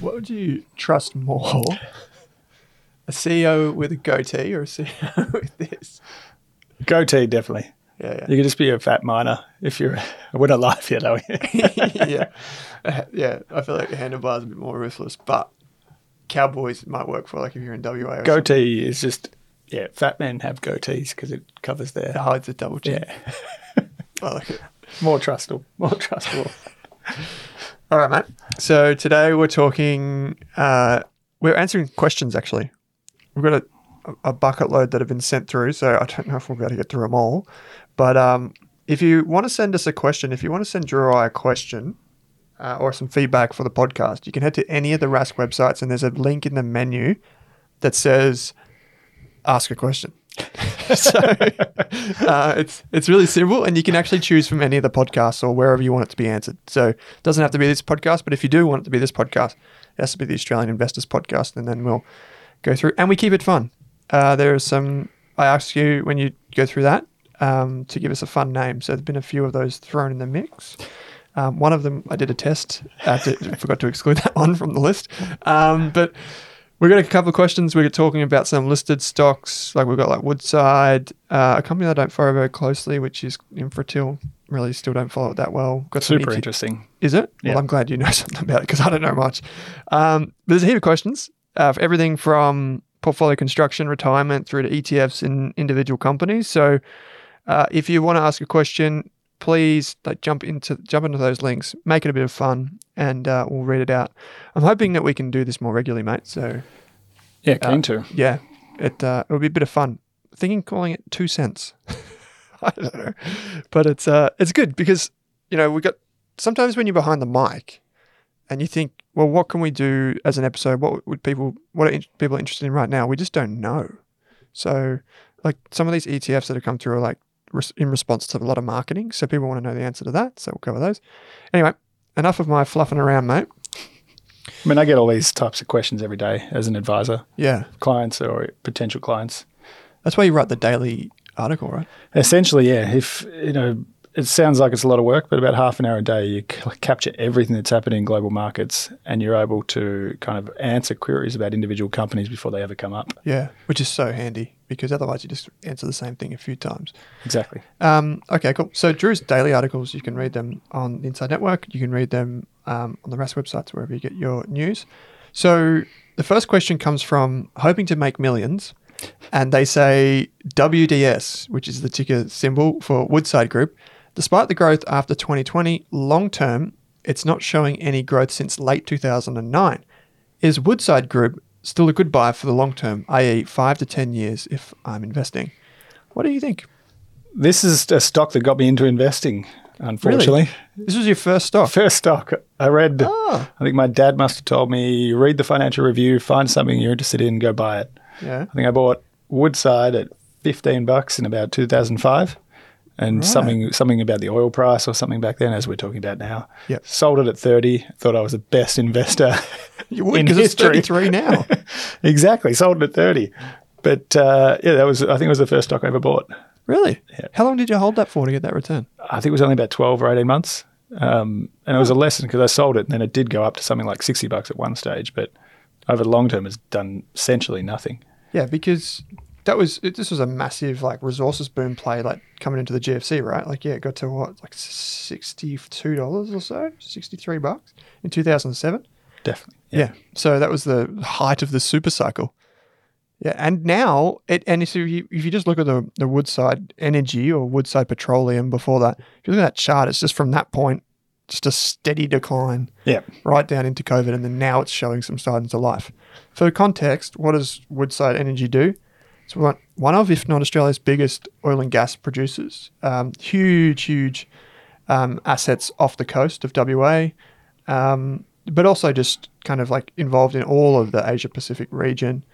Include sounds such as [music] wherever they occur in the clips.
What would you trust more? A CEO with a goatee or a CEO [laughs] with this? Goatee, definitely. Yeah, yeah. You could just be a fat miner if you're. We're not live yet, are we? yeah. Uh, yeah, I feel like the handlebar's a bit more ruthless, but cowboys might work for like if you're in WA. Or something. Goatee is just. Yeah, fat men have goatees because it covers their. It hides a double chin. Yeah. [laughs] I like it. More trustable. More trustable. [laughs] All right, mate. So today we're talking. Uh, we're answering questions. Actually, we've got a, a bucket load that have been sent through. So I don't know if be able to get through them all. But um, if you want to send us a question, if you want to send Drew or I a question uh, or some feedback for the podcast, you can head to any of the Rask websites, and there's a link in the menu that says "Ask a question." [laughs] so uh, it's it's really simple, and you can actually choose from any of the podcasts or wherever you want it to be answered. So it doesn't have to be this podcast, but if you do want it to be this podcast, it has to be the Australian Investors Podcast, and then we'll go through and we keep it fun. Uh, there are some. I ask you when you go through that um, to give us a fun name. So there's been a few of those thrown in the mix. Um, one of them I did a test. Uh, to, forgot to exclude [laughs] that one from the list. Um, but we've got a couple of questions. We're talking about some listed stocks. Like we've got like Woodside, uh, a company I don't follow very closely, which is Infratil. Really, still don't follow it that well. Got Super interesting. is it? Yeah. Well, I'm glad you know [laughs] something about it because I don't know much. Um, there's a heap of questions uh, for everything from portfolio construction, retirement, through to ETFs in individual companies. So uh, if you want to ask a question, please like, jump into jump into those links, make it a bit of fun, and uh, we'll read it out. I'm hoping that we can do this more regularly, mate. So Yeah, keen to. yeah, it uh, it'll be a bit of fun. Thinking calling it two cents. [laughs] I don't know, but it's uh it's good because you know we got sometimes when you're behind the mic, and you think, well, what can we do as an episode? What would people what are in- people interested in right now? We just don't know. So like some of these ETFs that have come through are like in response to a lot of marketing, so people want to know the answer to that. So we'll cover those. Anyway, enough of my fluffing around, mate. I mean, I get all these types of questions every day as an advisor, Yeah, clients or potential clients. that's why you write the daily article, right? Essentially, yeah. If you know, it sounds like it's a lot of work, but about half an hour a day, you c- capture everything that's happening in global markets, and you're able to kind of answer queries about individual companies before they ever come up. Yeah, which is so handy because otherwise you just answer the same thing a few times. Exactly. Um, okay, cool. So Drew's daily articles, you can read them on the Inside Network. You can read them um, on the Rask websites, wherever you get your news. So the first question comes from Hoping to Make Millions, and they say WDS, which is the ticker symbol for Woodside Group. Despite the growth after 2020, long term, it's not showing any growth since late 2009. Is Woodside Group still a good buy for the long term, i.e., five to 10 years if I'm investing? What do you think? This is a stock that got me into investing. Unfortunately, This was your first stock. first stock I read. Ah. I think my dad must have told me read the financial review, find something you're interested in, go buy it. Yeah. I think I bought Woodside at 15 bucks in about 2005 and Right. something something about the oil price or something back then as we're talking about now. Yep. Sold it at 30, thought I was the best investor [laughs] You would in because it's 33 now. [laughs] exactly, sold it at 30. But uh, yeah, that was I think it was the first stock I ever bought. Really? Yeah. How long did you hold that for to get that return? I think it was only about twelve or eighteen months, um, and it was a lesson because I sold it, and then it did go up to something like sixty bucks at one stage. But over the long term, it's done essentially nothing. Yeah, because that was it, this was a massive like resources boom play like coming into the GFC, right? Like yeah, it got to what like sixty two dollars or so, sixty three bucks in two thousand seven. Definitely. Yeah. So that was the height of the super cycle. Yeah, and now it and if you, if you just look at the the Woodside Energy or Woodside Petroleum before that, if you look at that chart, it's just from that point, just a steady decline Yeah. right down into COVID, and then now it's showing some signs of life. For context, what does Woodside Energy do? It's one, of, if not Australia's biggest oil and gas producers. Um, huge, huge um, assets off the coast of WA, um, but also just kind of like involved in all of the Asia Pacific region.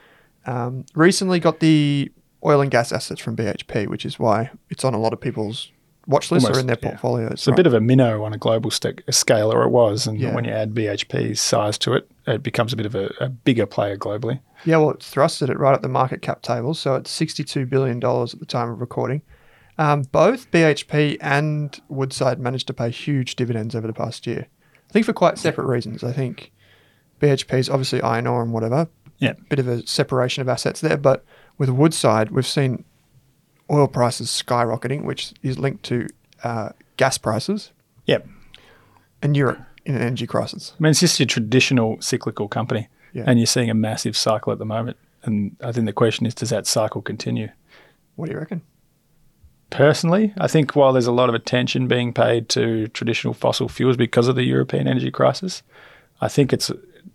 Um, recently got the oil and gas assets from BHP, which is why it's on a lot of people's watch lists or in their yeah. portfolios. It's a bit of a minnow on a global st- scale, or it was. And Yeah. when you add BHP's size to it, it becomes a bit of a, a bigger player globally. Yeah, well, it's thrusted it right up the market cap table. So it's $62 billion at the time of recording. Um, both BHP and Woodside managed to pay huge dividends over the past year. I think for quite separate reasons. I think BHP is obviously iron ore and whatever, Yeah. bit of a separation of assets there. But with Woodside, we've seen oil prices skyrocketing, which is linked to uh, gas prices Yeah. and Europe in an energy crisis. I mean, it's just your traditional cyclical company, Yeah. and you're seeing a massive cycle at the moment. And I think the question is, does that cycle continue? What do you reckon? Personally, I think while there's a lot of attention being paid to traditional fossil fuels because of the European energy crisis, I think it's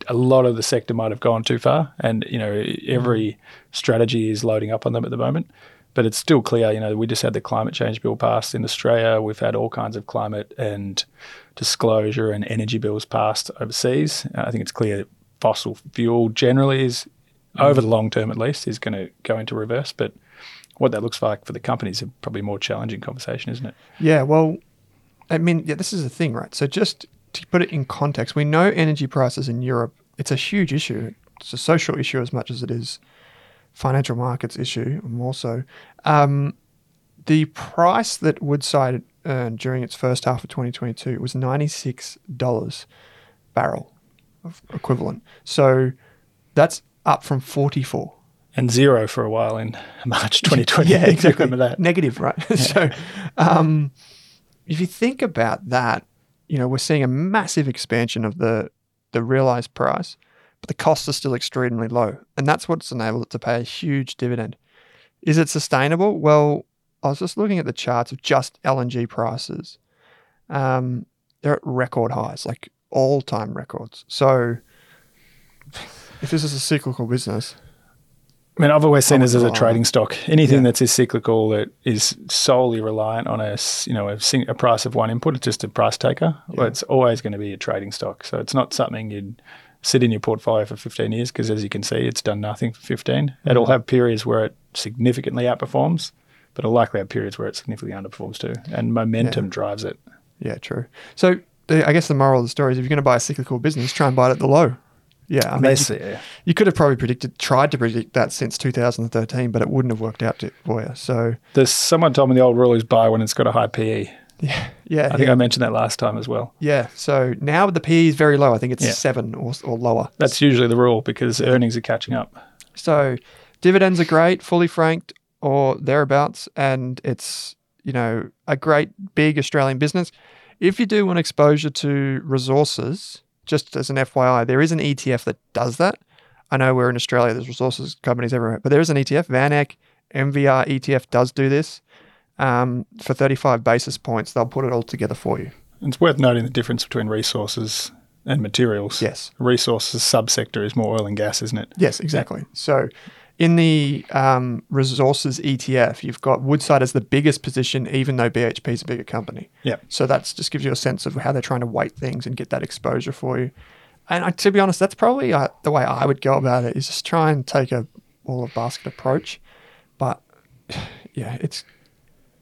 a lot of the sector might have gone too far, and you know every strategy is loading up on them at the moment. But it's still clear, you know, we just had the climate change bill passed in Australia. We've had all kinds of climate and disclosure and energy bills passed overseas. And I think it's clear that fossil fuel generally is, over the long term at least, is going to go into reverse. But what that looks like for the companies is probably a more challenging conversation, isn't it? Yeah, well, I mean, yeah, this is the thing, right? So just to put it in context, we know energy prices in Europe, it's a huge issue. It's a social issue as much as it is financial markets issue, more so. Um, the price that Woodside earned during its first half of 2022 was $96 barrel of equivalent. So that's up from 44 And zero for a while in March 2020. [laughs] yeah, exactly. Remember that? Negative, right? [laughs] so, um, if you think about that, you know, we're seeing a massive expansion of the the realized price, but the costs are still extremely low, and that's what's enabled it to pay a huge dividend. Is it sustainable? Well, I was just looking at the charts of just LNG prices. Um, they're at record highs, like all time records. So, if this is a cyclical business, I mean, I've always seen this as a trading stock. Anything Yeah. that's as cyclical that is solely reliant on a you know a, sing- a price of one input, it's just a price taker. Well, it's always going to be a trading stock. So it's not something you'd sit in your portfolio for 15 years because, as you can see, it's done nothing for 15. It'll Mm-hmm. have periods where it significantly outperforms, but it'll likely have periods where it significantly underperforms too. And momentum drives it. Yeah, true. So the, I guess the moral of the story is if you're going to buy a cyclical business, try and buy it at the low. Yeah, I mean, you, yeah. you could have probably predicted, tried to predict that since 2013, but it wouldn't have worked out for you. So There's someone told me the old rule is buy when it's got a high PE. Yeah, yeah, I think yeah. I mentioned that last time as well. yeah. So now the PE is very low. I think it's Yeah. seven or, or lower. That's usually the rule because earnings are catching up. So dividends are great, fully franked or thereabouts, and it's you know a great big Australian business. If you do want exposure to resources, just as an FYI, there is an ETF that does that. I know we're in Australia, there's resources companies everywhere, but there is an ETF. VanEck MVR ETF does do this. Um, for 35 basis points, they'll put it all together for you. It's worth noting the difference between resources and materials. Yes. Resources subsector is more oil and gas, isn't it? Yes, exactly. So in the um, resources ETF, you've got Woodside as the biggest position, even though BHP is a bigger company. Yeah. So that just gives you a sense of how they're trying to weight things and get that exposure for you. And I, to be honest, that's probably uh, the way I would go about it is just try and take a all of basket approach. But [sighs] yeah, it's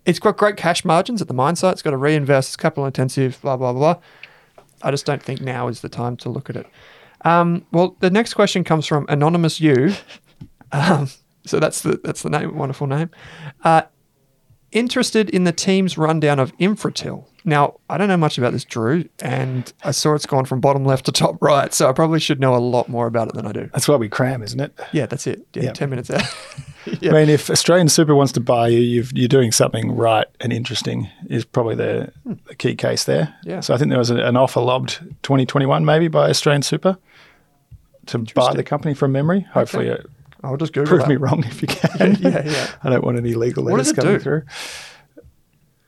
it's got great cash margins at the mine site. It's got to reinvest. It's capital intensive. Blah blah blah. I just don't think now is the time to look at it. Um, well, the next question comes from anonymous you. [laughs] Um, So that's the that's the name. Wonderful name. Uh, interested in the team's rundown of Infratil. Now, I don't know much about this, Drew, and I saw it's gone from bottom left to top right, so I probably should know a lot more about it than I do. That's why we cram, isn't it? Yeah, that's it. Yeah, Yeah. 10 minutes out. [laughs] [laughs] I mean, if Australian Super wants to buy you, you've, you're doing something right and interesting is probably the, the key case there. Yeah. So I think there was a, an offer lobbed 2021 maybe by Australian Super to buy the company from memory. Hopefully, uh, I'll just Google prove that. me wrong if you can. [laughs] Yeah, yeah. [laughs] I don't want any legal What does letters it coming do? through.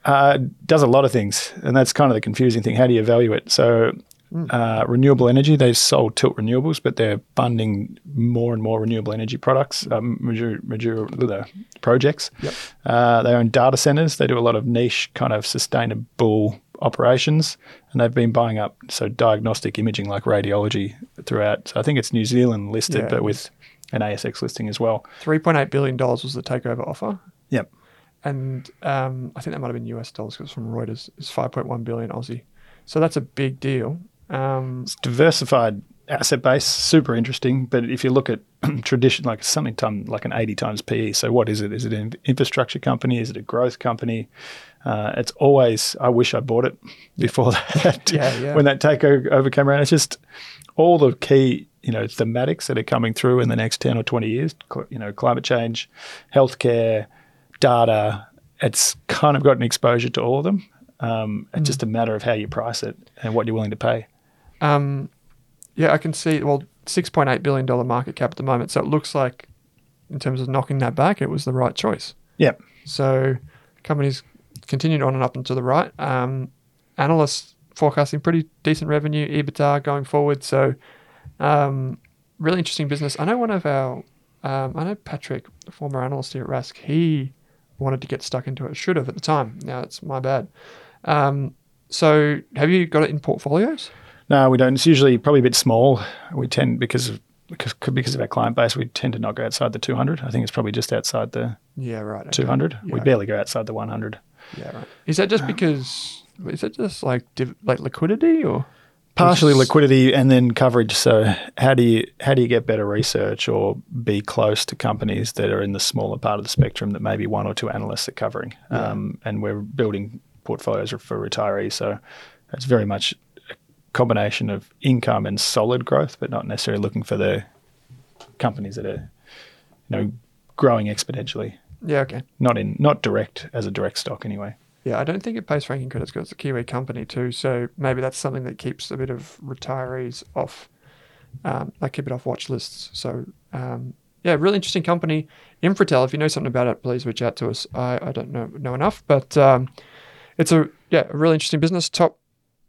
Uh, does a lot of things, and that's kind of the confusing thing. How do you value it? So, Hmm. uh, renewable energy, they've sold Tilt Renewables, but they're funding more and more renewable energy products, um, major, major, the projects. Yep. Uh, they own data centers. They do a lot of niche kind of sustainable operations, and they've been buying up so diagnostic imaging like radiology throughout. So I think it's New Zealand listed, Yeah. but with an ASX listing as well. $3.8 billion was the takeover offer. Yep. And um, I think that might have been US dollars because from Reuters. It's 5.1 billion Aussie. So that's a big deal. Um, It's diversified asset base, super interesting. But if you look at [clears throat] tradition, like something time like an 80 times PE, so what is it? Is it an infrastructure company? Is it a growth company? Uh, it's always, I wish I bought it before [laughs] that. Yeah, yeah. When that takeover came around, it's just all the key, you know, thematics that are coming through in the next 10 or 20 years, cl- you know, climate change, healthcare, data. It's kind of got an exposure to all of them. Um, Mm. It's just a matter of how you price it and what you're willing to pay. Um, yeah, I can see. Well, six point eight billion dollar market cap at the moment. So it looks like, in terms of knocking that back, it was the right choice. Yep. So companies continued on and up and to the right. Um, analysts forecasting pretty decent revenue, EBITDA going forward. So um, really interesting business. I know one of our, um, I know Patrick, the former analyst here at Rask, he wanted to get stuck into it. Should have at the time. Now it's my bad. Um, so have you got it in portfolios? No, we don't. It's usually probably a bit small. We tend because of because because of our client base, we tend to not go outside the 200. I think it's probably just outside the Yeah, right. okay. 200. We Yeah. barely go outside the 100. Yeah, right. Is that just because? Is it just like div- like liquidity or? Partially liquidity and then coverage. So how do you how do you get better research or be close to companies that are in the smaller part of the spectrum that maybe one or two analysts are covering? Um, and we're building portfolios for retirees, so it's very much combination of income and solid growth, but not necessarily looking for the companies that are you know growing exponentially. Yeah. Okay. Not in not direct as a direct stock anyway. Yeah, I don't think it pays franking credits because it's a Kiwi company too. So maybe that's something that keeps a bit of retirees off. Um, they keep it off watch lists. So um, yeah, really interesting company. Infratil. If you know something about it, please reach out to us. I, I don't know know enough, but um, it's a yeah a really interesting business. Top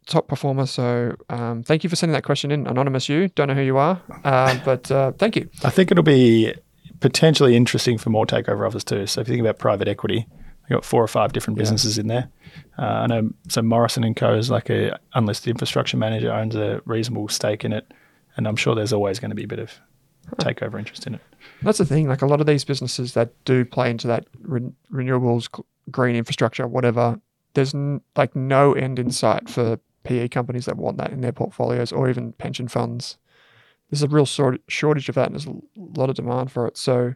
top performer. So um, thank you for sending that question in, anonymous. You don't know who you are, uh, but uh, thank you. I think it'll be potentially interesting for more takeover offers too. So if you think about private equity, you've got four or five different businesses in there. Uh, I know so Morrison and Co is like a unlisted infrastructure manager owns a reasonable stake in it, and I'm sure there's always going to be a bit of takeover interest in it. That's the thing. Like a lot of these businesses that do play into that re- renewables, green infrastructure, whatever. There's n- like no end in sight for PE companies that want that in their portfolios, or even pension funds. There's a real shortage of that, and there's a lot of demand for it. So,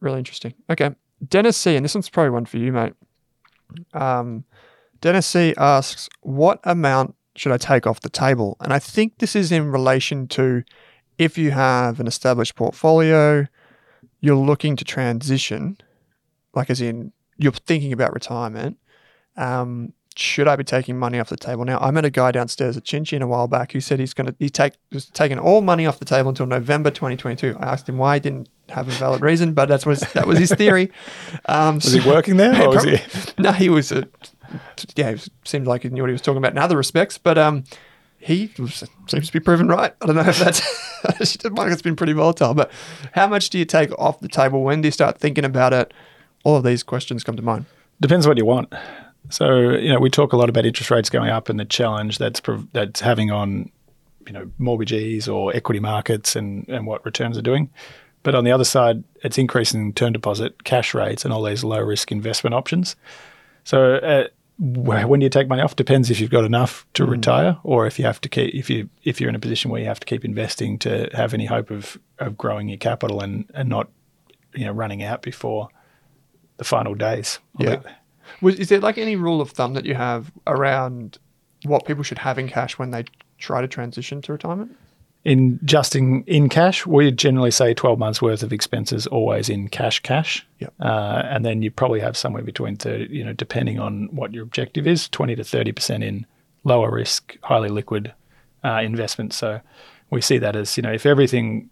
really interesting. Okay, Dennis C, and this one's probably one for you, mate. Um, Dennis C asks, "What amount should I take off the table?" And I think this is in relation to if you have an established portfolio, you're looking to transition, like as in you're thinking about retirement. Um, should I be taking money off the table now? I met a guy downstairs at Chin Chin a while back who said he's going to he take was taking all money off the table until November 2022. I asked him why he didn't have a valid reason, but that's was that was his theory. [laughs] Um, Was he working there, or was he? [laughs] no, he was a yeah. it seemed like he knew what he was talking about in other respects, but um, he was, seems to be proven right. I don't know if that's [laughs] the market's been pretty volatile, but how much do you take off the table? When do you start thinking about it? All of these questions come to mind. Depends what you want. So you know, we talk a lot about interest rates going up and the challenge that's prov- that's having on you know mortgagees or equity markets and and what returns are doing. But on the other side, it's increasing term deposit, cash rates, and all these low risk investment options. So uh, when do you take money off? Depends if you've got enough to retire, or if you have to keep if you if you're in a position where you have to keep investing to have any hope of of growing your capital and and not you know running out before the final days. Yeah. Was, is there like any rule of thumb that you have around what people should have in cash when they try to transition to retirement? In just in, in cash, we generally say 12 months worth of expenses always in cash cash. Yep. Uh, and then you probably have somewhere between 30, you know, depending on what your objective is, 20 to 30% in lower risk, highly liquid uh, investments. So we see that as, you know, if everything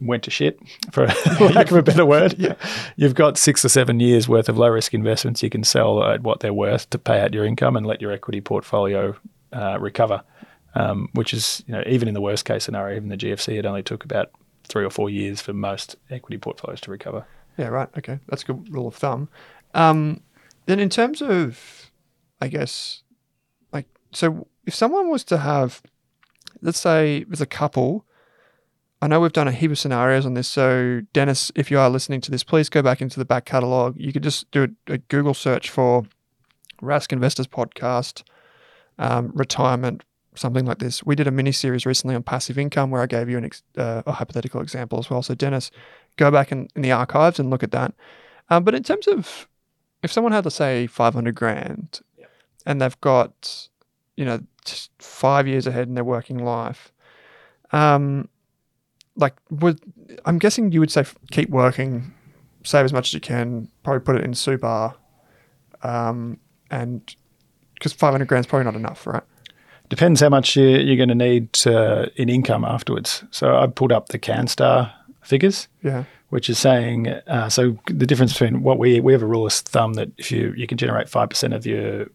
went to shit, for [laughs] [laughs] lack of a better word, Yeah. you've got six or seven years worth of low risk investments you can sell at what they're worth to pay out your income and let your equity portfolio uh, recover. Um, which is, you know, even in the worst case scenario, even the GFC, it only took about three or four years for most equity portfolios to recover. Yeah, right. Okay, that's a good rule of thumb. Um, then, in terms of, I guess, like, so if someone was to have, let's say, there's a couple. I know we've done a heap of scenarios on this. So, Dennis, if you are listening to this, please go back into the back catalog. You could just do a, a Google search for Rask Investors Podcast, um, retirement, something like this. We did a mini series recently on passive income where I gave you an ex- uh, a hypothetical example as well. So, Dennis, go back in, in the archives and look at that. Um, but in terms of if someone had to say 500 grand and they've got, you know, just five years ahead in their working life, um, like, would I'm guessing you would say f- keep working, save as much as you can, probably put it in super, um, and because 500 grand is probably not enough, right? Depends how much you, you're going to need uh, in income afterwards. So I pulled up the CanStar figures. Yeah. which is saying uh, so the difference between what we we have a rule of thumb that if you you can generate five percent of your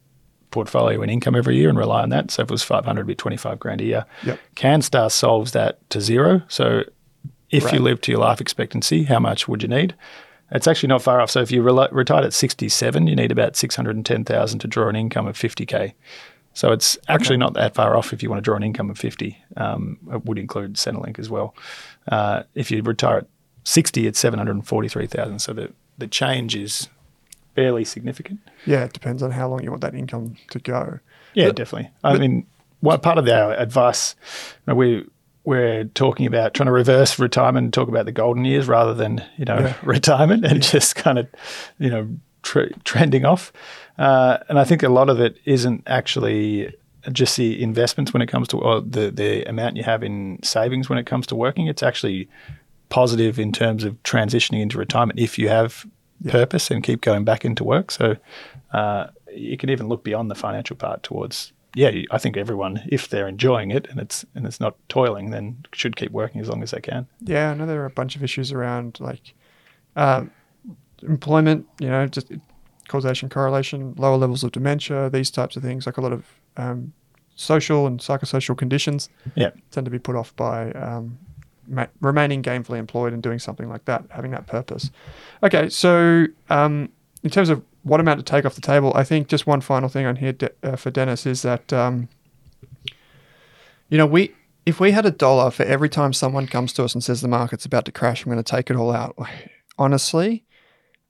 portfolio in income every year and rely on that. So if it was five hundred, it'd be twenty five grand a year. Yep. CanStar solves that to zero. So if you live to your life expectancy, how much would you need? It's actually not far off. So if you rel- retired at sixty seven, you need about six hundred and ten thousand to draw an income of fifty k. So it's actually not that far off if you want to draw an income of 50. Um, it would include Centrelink as well. Uh, if you retire at 60, it's 743,000. So the, the change is fairly significant. Yeah. It depends on how long you want that income to go. Yeah, But- definitely. I mean, one part of our advice, you know, we we're talking about trying to reverse retirement and talk about the golden years rather than you know [laughs] retirement and just kind of you know tr- trending off. Uh, and I think a lot of it isn't actually just the investments when it comes to or the the amount you have in savings when it comes to working. It's actually positive in terms of transitioning into retirement if you have purpose and keep going back into work. So uh, you can even look beyond the financial part towards yeah. I think everyone, if they're enjoying it and it's and it's not toiling, then should keep working as long as they can. Yeah, I know there are a bunch of issues around like um, employment, you know, just causation, correlation, lower levels of dementia, these types of things, like a lot of um, social and psychosocial conditions Yeah. tend to be put off by um, ma- remaining gainfully employed and doing something like that, having that purpose. Okay, so um, in terms of what amount to take off the table, I think just one final thing on here De- uh, for Dennis is that um, you know we if we had a dollar for every time someone comes to us and says the market's about to crash, I'm going to take it all out. [sighs] Honestly,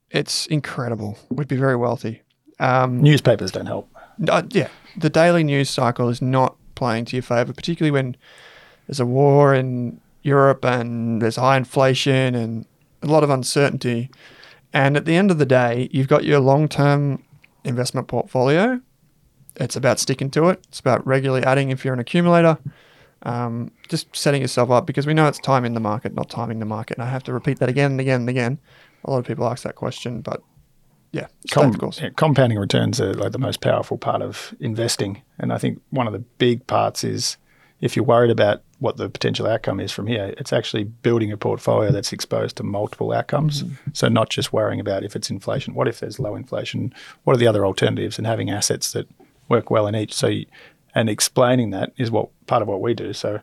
it's incredible. We'd be very wealthy. Um, Newspapers don't help. uh, yeah, the daily news cycle is not playing to your favor, particularly when there's a war in Europe and there's high inflation and a lot of uncertainty. And at the end of the day, you've got your long term investment portfolio. It's about sticking to it, it's about regularly adding if you're an accumulator. Um, just setting yourself up because we know it's time in the market, not timing the market. And I have to repeat that again and again and again. A lot of people ask that question, but yeah, Com- course. yeah, compounding returns are like the most powerful part of investing, and I think one of the big parts is if you're worried about what the potential outcome is from here, it's actually building a portfolio that's exposed to multiple outcomes. So not just worrying about if it's inflation. What if there's low inflation? What are the other alternatives? And having assets that work well in each. So, you, and explaining that is what part of what we do. So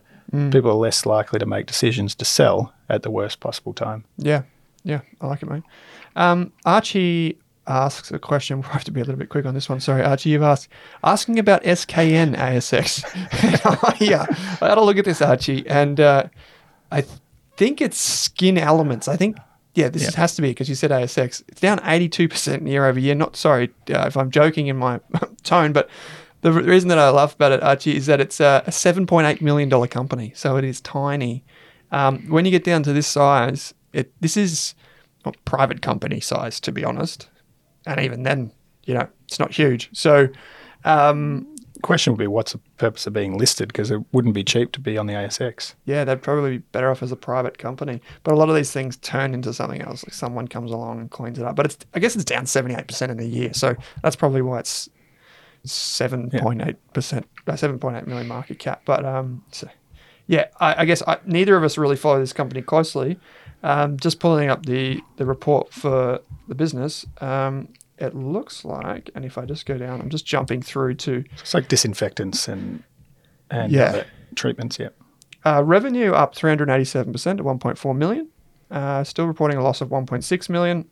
people are less likely to make decisions to sell at the worst possible time. Yeah, yeah, I like it, mate. Um, Archie asks a question. [laughs] We'll have to be a little bit quick on this one. Sorry, Archie, you've asked asking about SKN ASX. [laughs] yeah, I had a look at this, Archie, and uh, I th- think it's Skin Elements. I think. Yeah, this Yeah. has to be because you said ASX. It's down 82% year over year. Not sorry uh, if I'm joking in my [laughs] tone, but the re- reason that I laugh about it, Archie, is that it's a, a $7.8 million company. So it is tiny. Um, when you get down to this size, it this is private company size, to be honest. And even then, you know, it's not huge. So, um, Question would be what's the purpose of being listed? Because it wouldn't be cheap to be on the ASX. yeah, they'd probably be better off as a private company. But a lot of these things turn into something else. Like someone comes along and cleans it up. But it's, I guess it's down 78% in a year. So that's probably why it's 7.8%, uh, 7.8 million market cap. But um, so, yeah, I, I guess I, neither of us really follow this company closely. Um, just pulling up the, the report for the business, um, it looks like, and if I just go down, I'm just jumping through to It's like disinfectants and and Yeah. treatments. Yeah. Uh, revenue up 387% to 1.4 million. Uh, still reporting a loss of 1.6 million.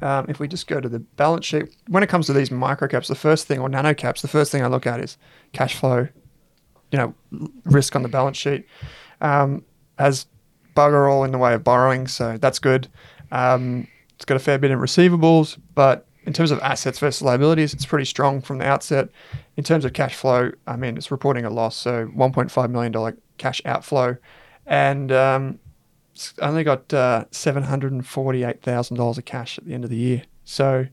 Um, if we just go to the balance sheet, when it comes to these micro caps, the first thing, or nano caps, the first thing I look at is cash flow, you know, risk on the balance sheet. Um, has bugger all in the way of borrowing, so that's good. Um, it's got a fair bit in receivables, but in terms of assets versus liabilities, it's pretty strong from the outset. In terms of cash flow, I mean, it's reporting a loss, so $1.5 million cash outflow. And um, it's only got uh, $748,000 of cash at the end of the year. So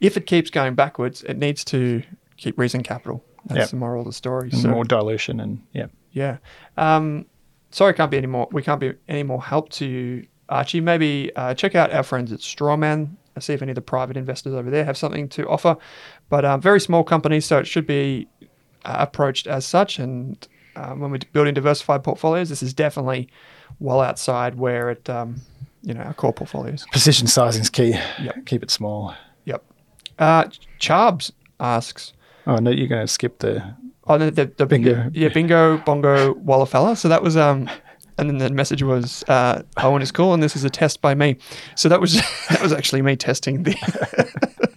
if it keeps going backwards, it needs to keep raising capital. That's Yep. the moral of the story. So, more dilution and yeah. yeah. Um, sorry, can't be any more. We can't be any more help to you, Archie. Maybe uh, check out our friends at Strawman. See if any of the private investors over there have something to offer. But um, very small companies, so it should be uh, approached as such. And um, when we're building diversified portfolios, this is definitely well outside where it, um, you know, our core portfolios. Position sizing is key. Yep. Keep it small. Yep. Uh, Charbs asks, Oh no, you're going to skip the Oh, the, the, the Bingo. Yeah, bingo, bongo, walla fella. So that was um, and then the message was uh, Owen is cool, and this is a test by me. So that was [laughs] that was actually me testing the. [laughs]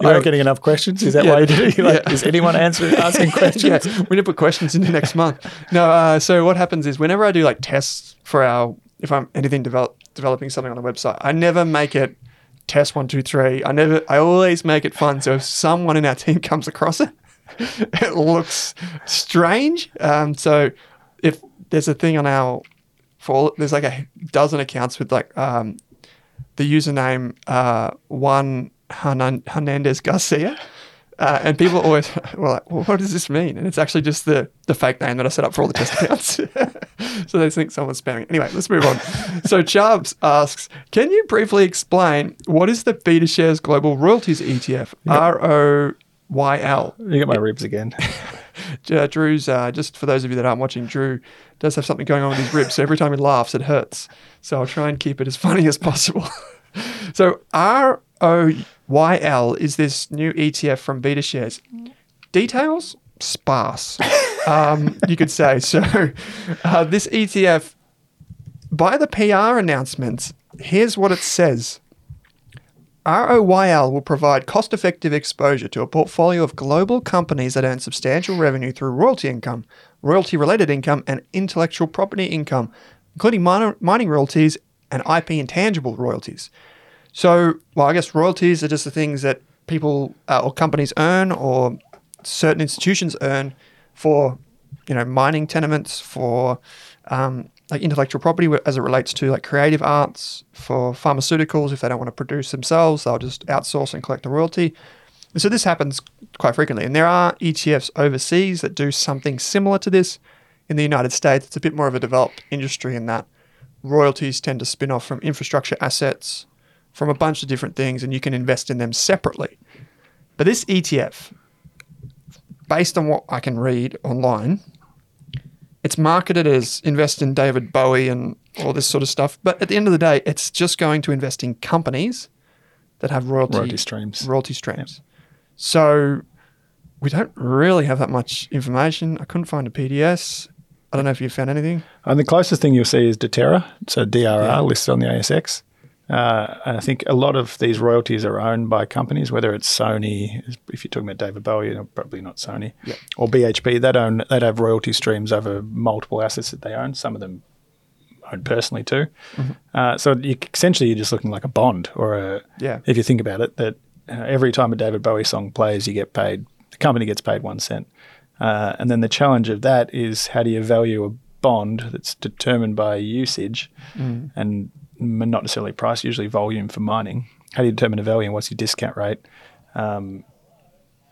You weren't getting enough questions. Is that Yeah. why you did it? Like, Yeah. Is anyone answering asking [laughs] questions? yeah, we need to put questions into next month. No, uh, so what happens is whenever I do like tests for our, if I'm anything develop, developing something on the website, I never make it test one, two, three. I never, I always make it fun. So if someone in our team comes across it, [laughs] it looks strange. Um, so if there's a thing on our, for there's like a dozen accounts with like um, the username uh, one Hernan- Hernandez Garcia. Uh, and people always [laughs] were like, well, what does this mean? And it's actually just the, the fake name that I set up for all the test accounts. [laughs] so they think someone's spamming. Anyway, let's move on. so Chubbs asks, can you briefly explain what is the Beta Shares Global Royalties ETF? R O Y L. You got my ribs again. [laughs] Uh, Drew's, uh, just for those of you that aren't watching, Drew does have something going on with his ribs. So every time he laughs, it hurts. So I'll try and keep it as funny as possible. [laughs] so R O Y L is this new ETF from Beta Shares. Details sparse, um, you could say. [laughs] So uh, this ETF, by the PR announcements, here's what it says. ROYL will provide cost effective exposure to a portfolio of global companies that earn substantial revenue through royalty income, royalty related income, and intellectual property income, including minor, mining royalties and IP intangible royalties. So, well, I guess royalties are just the things that people uh, or companies earn or certain institutions earn for, you know, mining tenements, for um, like intellectual property as it relates to like creative arts, for pharmaceuticals. If they don't want to produce themselves, they'll just outsource and collect the royalty. And so this happens quite frequently. And there are ETFs overseas that do something similar to this. In the United States, it's a bit more of a developed industry in that royalties tend to spin off from infrastructure assets, from a bunch of different things, and you can invest in them separately. But this ETF, based on what I can read online, it's marketed as invest in David Bowie and all this sort of stuff. But at the end of the day, it's just going to invest in companies that have royalty, Royalty streams. royalty streams. So we don't really have that much information. I couldn't find a PDS. I don't know if you found anything. And the closest thing you'll see is Deterra, so DRR listed on the ASX. Uh, and I think a lot of these royalties are owned by companies, whether it's Sony, if you're talking about David Bowie, probably not Sony, Yeah. or BHP. They'd own, they'd have royalty streams over multiple assets that they own. Some of them owned personally too. Uh, so you, essentially, you're just looking like a bond, or a Yeah. if you think about it, that uh, every time a David Bowie song plays, you get paid. The company gets paid one cent, uh, and then the challenge of that is how do you value a bond that's determined by usage, and m- not necessarily price, usually volume for mining. How do you determine a value and what's your discount rate? Um,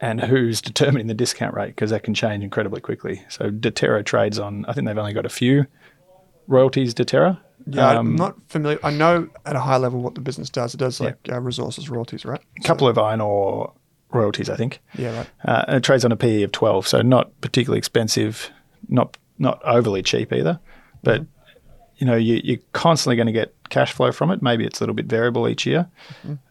and who's determining the discount rate because that can change incredibly quickly. So Deterra trades on, I think they've only got a few royalties, Deterra. Yeah, Um, I'm not familiar. I know at a high level what the business does. It does like uh, resources royalties, right? a couple of iron ore royalties, I think. Yeah, right. Uh, and it trades on a PE of 12, so not particularly expensive, not not overly cheap either. But you know, you, you're constantly going to get cash flow from it. Maybe it's a little bit variable each year.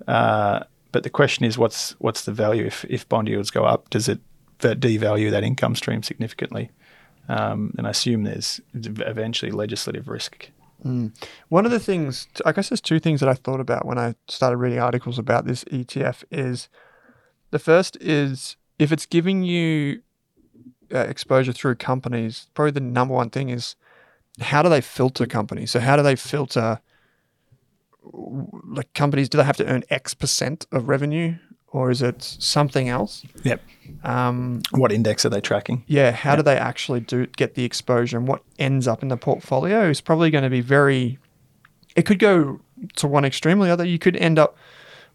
Uh, but the question is, what's what's the value if if bond yields go up? Does it devalue that income stream significantly? Um, and I assume there's eventually legislative risk. One of the things, I guess there's two things that I thought about when I started reading articles about this ETF is the first is if it's giving you uh, exposure through companies, probably the number one thing is how do they filter companies? So how do they filter like companies? Do they have to earn X percent of revenue or is it something else? Yep. Um, What index are they tracking? yeah, how do they actually do get the exposure and what ends up in the portfolio is probably going to be very. It could go to one extreme or the other. You could end up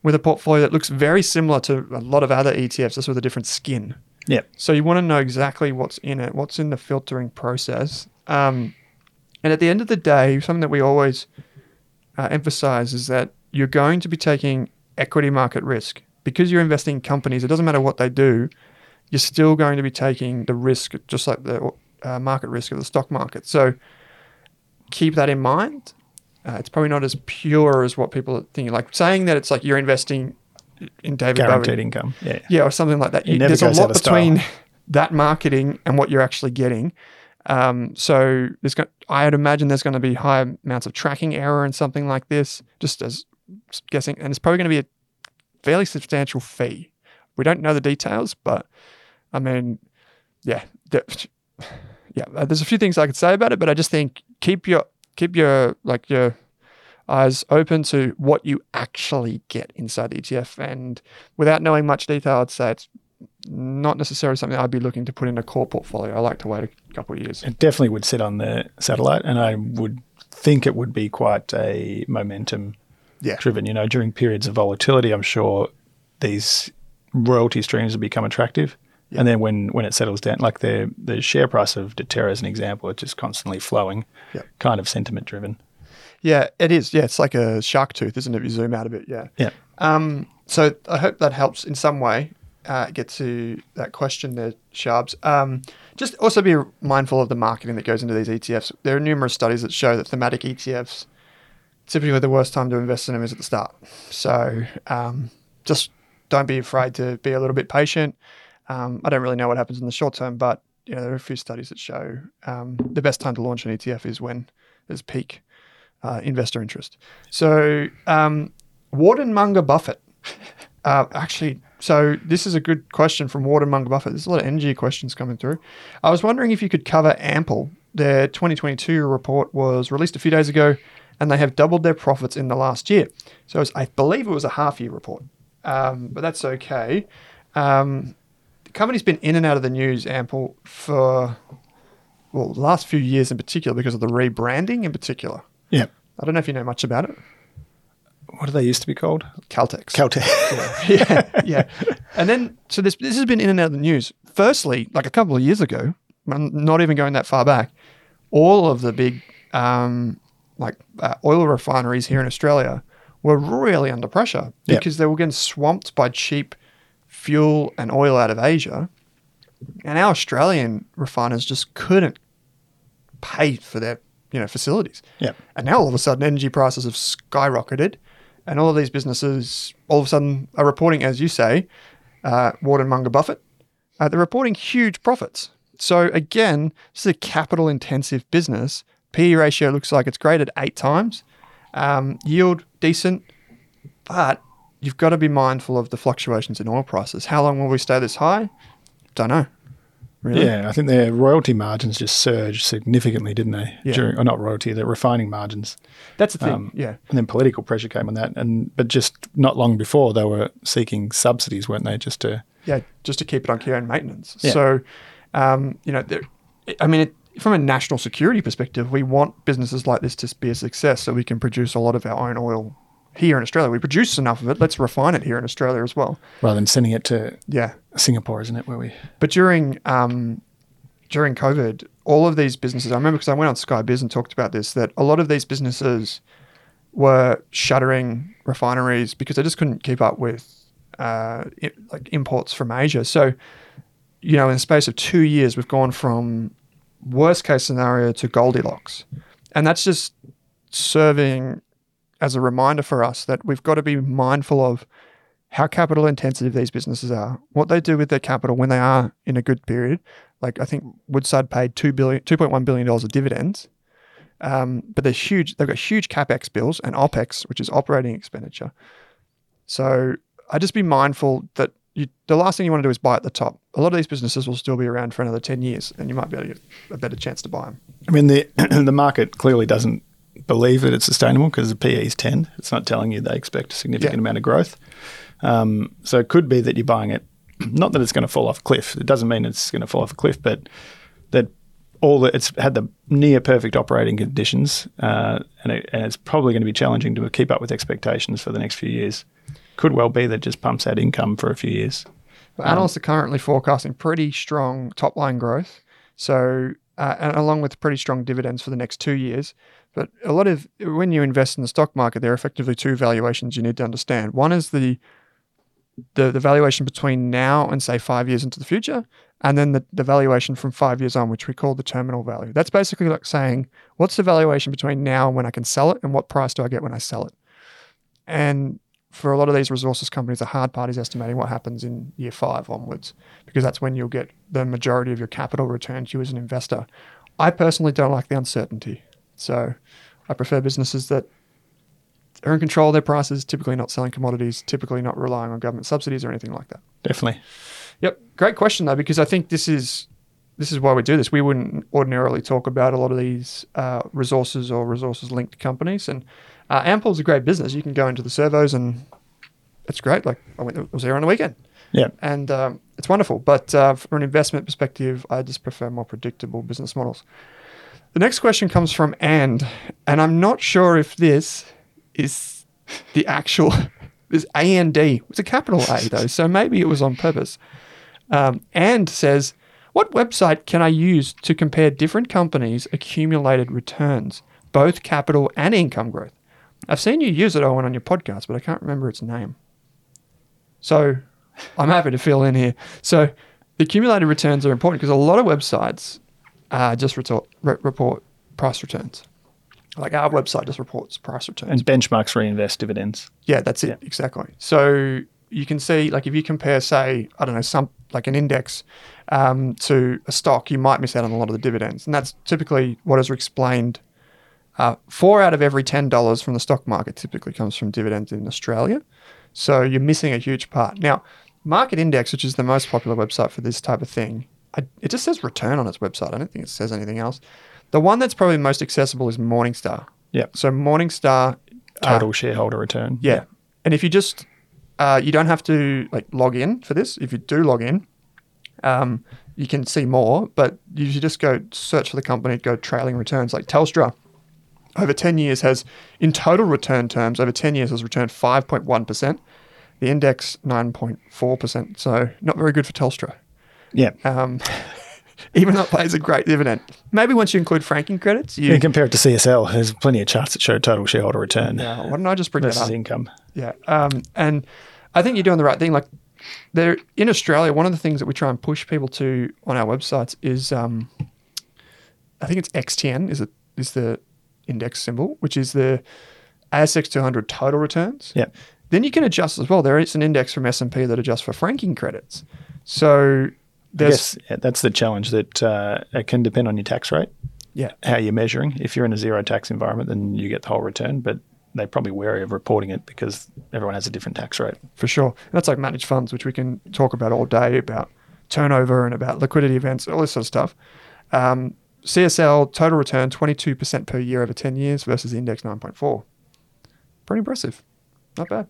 with a portfolio that looks very similar to a lot of other ETFs, just with a different skin. Yep. So you want to know exactly what's in it, what's in the filtering process. Um, and at the end of the day, something that we always uh, emphasize is that you're going to be taking equity market risk because you're investing in companies. It doesn't matter what they do, you're still going to be taking the risk, just like the uh, market risk of the stock market. So keep that in mind. Uh, it's probably not as pure as what people are thinking. Like saying that it's like you're investing in David Guaranteed Bowie. income. Yeah. Yeah, or something like that. You- There's a lot out of style. between [laughs] that marketing and what you're actually getting. Um, so got, I'd imagine there's going to be high amounts of tracking error and something like this, just as guessing, and it's probably going to be a fairly substantial fee. We don't know the details, but I mean, yeah, [sighs] yeah. uh, There's a few things I could say about it, but I just think keep your keep your like your eyes open to what you actually get inside the ETF. And without knowing much detail, I'd say it's not necessarily something I'd be looking to put in a core portfolio. I like to wait a couple of years. It definitely would sit on the satellite, and I would think it would be quite a momentum Yeah. driven. You know, during periods of volatility, I'm sure these royalty streams will become attractive. And then when, when it settles down, like the the share price of Deterra as an example, it's just constantly flowing, Yep. kind of sentiment driven. Yeah, it is. Yeah, it's like a shark tooth, isn't it? If you zoom out a bit, yeah. Yeah. Um, so I hope that helps in some way uh, get to that question there, Sharps. Um, just also be mindful of the marketing that goes into these ETFs. There are numerous studies that show that thematic ETFs, typically the worst time to invest in them is at the start. So um, just don't be afraid to be a little bit patient. Um, I don't really know what happens in the short term, but you know, there are a few studies that show um, the best time to launch an ETF is when there's peak uh, investor interest. So, um, Warden Munger Buffett. [laughs] Uh, actually, so this is a good question from Warden Munger Buffett. There's a lot of energy questions coming through. I was wondering if you could cover Ampol. Their 2022 report was released a few days ago, and they have doubled their profits in the last year. So it's, I believe it was a half year report, um, but that's okay. Um, the company's been in and out of the news, Ampol, for well, the last few years in particular because of the rebranding in particular. Yeah. I don't know if you know much about it. What do they used to be called? Caltex. Caltech. [laughs] yeah, yeah. And then, so this this has been in and out of the news. Firstly, like a couple of years ago, I'm not even going that far back, all of the big um, like uh, oil refineries here in Australia were really under pressure Yep. because they were getting swamped by cheap fuel and oil out of Asia, and our Australian refiners just couldn't pay for their you know facilities. yeah. And now all of a sudden, energy prices have skyrocketed, and all of these businesses all of a sudden are reporting, as you say, uh, Warden Munger Buffett, uh, they're reporting huge profits. So again, this is a capital-intensive business. PE ratio looks like it's great at eight times. Um, yield decent, but you've got to be mindful of the fluctuations in oil prices. How long will we stay this high? Don't know. Really? Yeah, I think their royalty margins just surged significantly, didn't they? Yeah. During, or not royalty, the refining margins. That's the thing. Um, yeah. And then political pressure came on that. And but just not long before, they were seeking subsidies, weren't they? Just to yeah, just to keep it on care and maintenance. Yeah. So, um, you know, there, I mean, it, from a national security perspective, we want businesses like this to be a success so we can produce a lot of our own oil here in Australia. We produce enough of it. Let's refine it here in Australia as well. Rather than sending it to Yeah. Singapore, isn't it? Where we But during um, during COVID, all of these businesses, I remember because I went on Sky Biz and talked about this, that a lot of these businesses were shuttering refineries because they just couldn't keep up with uh, i like imports from Asia. So, you know, in the space of two years, we've gone from worst case scenario to Goldilocks, and that's just serving as a reminder for us that we've got to be mindful of how capital intensive these businesses are, what they do with their capital when they are in a good period. Like I think Woodside paid two billion, two point one billion dollars of dividends, um, but they're huge. They've got huge capex bills and opex, which is operating expenditure. So I just be mindful that you, the last thing you want to do is buy at the top. A lot of these businesses will still be around for another ten years, and you might be able to get a better chance to buy them. I mean, the [clears throat] the market clearly doesn't believe that it's sustainable because the PE is 10. It's not telling you they expect a significant Yeah. amount of growth. Um, so it could be that you're buying it, [clears throat] not that it's going to fall off a cliff. It doesn't mean it's going to fall off a cliff, but that all the, it's had the near perfect operating conditions, uh, and, it, and it's probably going to be challenging to keep up with expectations for the next few years. Could well be that just pumps out income for a few years. But analysts are currently forecasting pretty strong top line growth. So, uh, and along with pretty strong dividends for the next two years. But a lot of when you invest in the stock market, there are effectively two valuations you need to understand. One is the the, the valuation between now and say five years into the future, and then the, the valuation from five years on, which we call the terminal value. That's basically like saying, what's the valuation between now and when I can sell it, and what price do I get when I sell it? And for a lot of these resources companies, the hard part is estimating what happens in year five onwards, because that's when you'll get the majority of your capital returned to you as an investor. I personally don't like the uncertainty. So I prefer businesses that are in control of their prices, typically not selling commodities, typically not relying on government subsidies or anything like that. Definitely. Yep, great question though, because I think this is this is why we do this. We wouldn't ordinarily talk about a lot of these uh, resources or resources linked companies, and uh, Ampol's a great business. You can go into the servos and it's great. Like I went, I was there on the weekend, Yeah. and um, it's wonderful. But uh, from an investment perspective, I just prefer more predictable business models. The next question comes from And, and I'm not sure if this is the actual. Is A and D. It's a capital A though, so maybe it was on purpose. Um, and says, "What website can I use to compare different companies' accumulated returns, both capital and income growth?" I've seen you use it, Owen, on your podcast, but I can't remember its name. So I'm happy to fill in here. So the accumulated returns are important because a lot of websites uh, just report, re- report price returns. Like our website just reports price returns. And benchmarks reinvest dividends. Yeah, that's it. Yeah. Exactly. So you can see, like, if you compare, say, I don't know, some like an index um, to a stock, you might miss out on a lot of the dividends, and that's typically what is explained. Uh, four out of every ten dollars from the stock market typically comes from dividends in Australia, so you're missing a huge part. Now, Market Index, which is the most popular website for this type of thing, I, it just says return on its website. I don't think it says anything else. The one that's probably most accessible is Morningstar. Yeah. So Morningstar uh, Total shareholder return. yeah. And if you just, uh, you don't have to like log in for this. If you do log in, um, you can see more. But you should just go search for the company, go trailing returns. Like Telstra, over 10 years has, in total return terms, over 10 years has returned 5.1%. The index, 9.4%. So not very good for Telstra. Yeah. Um, [laughs] even though it pays a great dividend. Maybe once you include franking credits, you. Can compare it to CSL. There's plenty of charts that show total shareholder return Yeah, why don't I just bring that up? income. Yeah. Um, and I think you're doing the right thing. Like there in Australia, one of the things that we try and push people to on our websites is um, I think it's XTN is it is the index symbol, which is the ASX 200 total returns. Yeah. Then you can adjust as well. There is an index from S&P that adjusts for franking credits. So there's Yes, yeah, that's the challenge that uh, it can depend on your tax rate, yeah. how you're measuring. If you're in a zero tax environment, then you get the whole return, but they're probably wary of reporting it because everyone has a different tax rate. for sure. And that's like managed funds, which we can talk about all day about turnover and about liquidity events, all this sort of stuff. Um, CSL total return 22% per year over 10 years versus the index 9.4. Pretty impressive. Not bad.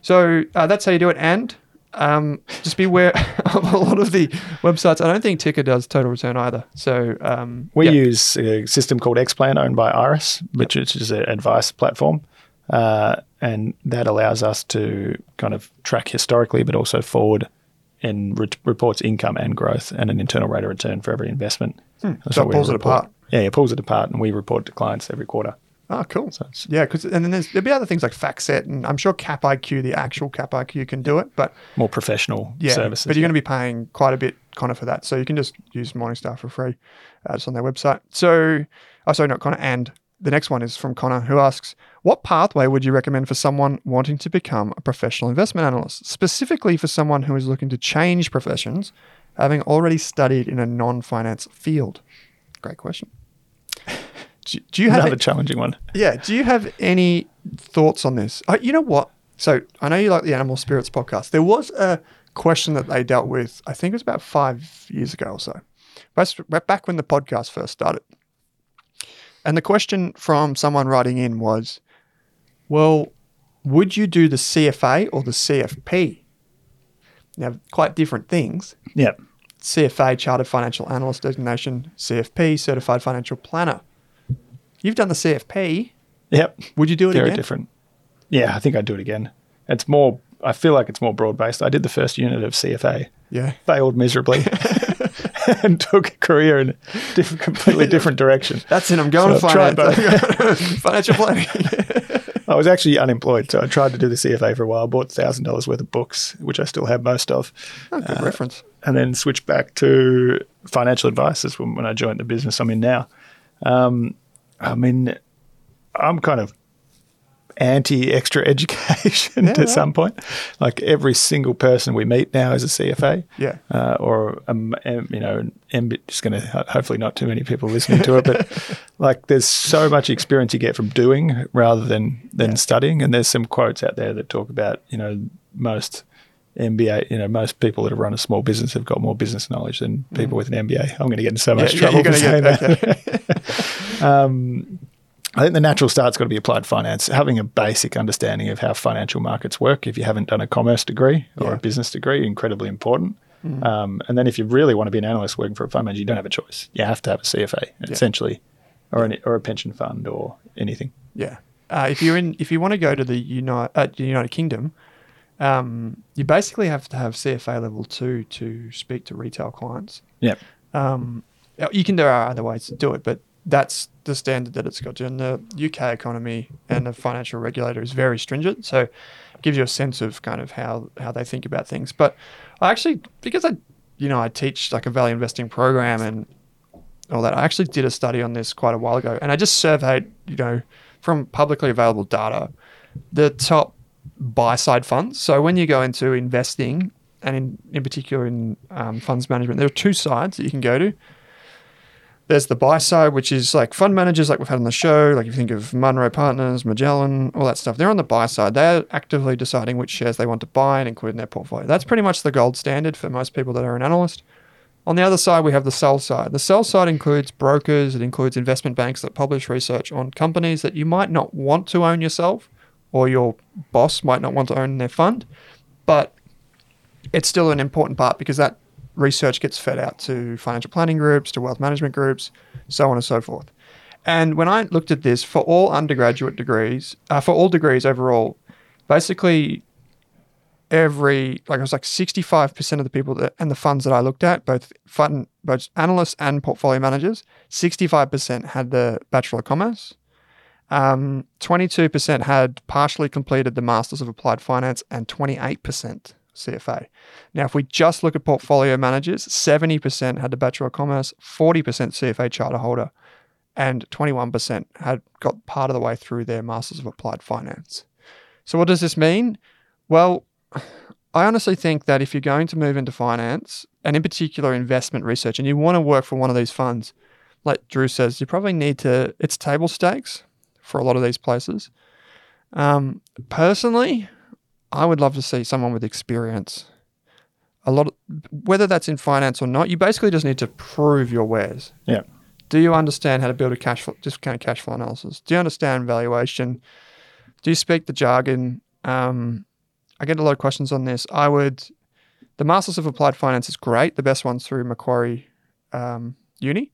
So uh, that's how you do it. And Um, just beware [laughs] of a lot of the websites. I don't think Ticker does total return either. So um, We yeah. use a system called Xplan owned by IRESS, which is an advice platform. Uh, and that allows us to kind of track historically, but also forward and re- reports income and growth and an internal rate of return for every investment. That's Hmm. So it pulls it apart. Yeah, it pulls it apart, and we report to clients every quarter. Oh, cool. So Yeah, because and then there's there'll be other things like FactSet, and I'm sure CapIQ, the actual CapIQ, can do it, but more professional yeah, services. but you're going to be paying quite a bit of for that, so you can just use Morningstar for free. Uh, it's on their website. So, oh, sorry, not Connor. And the next one is from Connor, who asks, "What pathway would you recommend for someone wanting to become a professional investment analyst, specifically for someone who is looking to change professions, having already studied in a non-finance field?" Great question. Do, do you have Another challenging one. yeah. Do you have any thoughts on this? Uh, you know what? So I know you like the Animal Spirits podcast. There was a question that they dealt with. I think it was about five years ago or so. That's back when the podcast first started. And the question from someone writing in was, "Well, would you do the CFA or the CFP?" Now, quite different things. Yeah. CFA, Chartered Financial Analyst designation, CFP, Certified Financial Planner. You've done the CFP. Yep. Would you do it Very again? different. Yeah, I think I'd do it again. It's more. I feel like it's more broad based. I did the first unit of CFA, Yeah. failed miserably, [laughs] [laughs] and took a career in a completely different direction. That's it. I'm going So to I've tried finance. [laughs] Financial planning. I was actually unemployed, so I tried to do the CFA for a while. Bought thousand dollars worth of books, which I still have most of, oh, good reference. and then switched back to financial advice. That's when, when I joined the business I'm in now. Um, I mean, I'm kind of anti extra [laughs] education Yeah, to right. some point. Like every single person we meet now is a CFA. Yeah. Uh, or um, you know, an MB, just going to hopefully not too many people listening to it, but [laughs] like there's so much experience you get from doing rather than than Yeah. studying. And there's some quotes out there that talk about you know most MBA, you know, most people that have run a small business have got more business knowledge than people with an MBA. I'm going to get in so much Mm. Yeah, trouble you're for saying get- that. [laughs] um, I think the natural start's got to be applied finance. Having a basic understanding of how financial markets work, if you haven't done a commerce degree or Yeah. a business degree, incredibly important. Um, and then if you really want to be an analyst working for a fund manager, you don't have a choice. You have to have a CFA, essentially, or an, or a pension fund or anything. Yeah. Uh, if you're in, if you want to go to the United, uh, United Kingdom, um, you basically have to have CFA level two to speak to retail clients. Yeah. Um, you can there are other ways to do it, but that's the standard that it's got to. And the UK economy and the financial regulator is very stringent, so it gives you a sense of kind of how how they think about things. But I actually, because I, you know, I teach like a value investing program and all that. I actually did a study on this quite a while ago, and I just surveyed, you know, from publicly available data, the top buy side funds. So when you go into investing, and in, in particular in um, funds management, there are two sides that you can go to. There's the buy side, which is like fund managers, like we've had on the show. Like if you think of Munro Partners, Magellan, all that stuff. They're on the buy side. They're actively deciding which shares they want to buy and include in their portfolio. That's pretty much the gold standard for most people that are an analyst. On the other side, we have the sell side. The sell side includes brokers, it includes investment banks that publish research on companies that you might not want to own yourself or your boss might not want to own their fund, but it's still an important part because that research gets fed out to financial planning groups, to wealth management groups, so on and so forth. And when I looked at this for all undergraduate degrees, uh, for all degrees overall, basically every like it was like 65% of the people that and the funds that I looked at, both fund both analysts and portfolio managers, 65% had the Bachelor of Commerce. Um, 22% had partially completed the Masters of Applied Finance and 28% CFA. Now, if we just look at portfolio managers, 70% had the Bachelor of Commerce, 40% CFA charter holder, and 21% had got part of the way through their Masters of Applied Finance. So, what does this mean? Well, I honestly think that if you're going to move into finance, and in particular investment research, and you want to work for one of these funds, like Drew says, you probably need to, it's table stakes for a lot of these places. Um, personally, I would love to see someone with experience. A lot of, whether that's in finance or not, you basically just need to prove your wares. Yeah. Do you understand how to build a cash flow, discounted cash flow analysis? Do you understand valuation? Do you speak the jargon? Um, I get a lot of questions on this. I would The Masters of Applied Finance is great. The best one's through Macquarie um, Uni.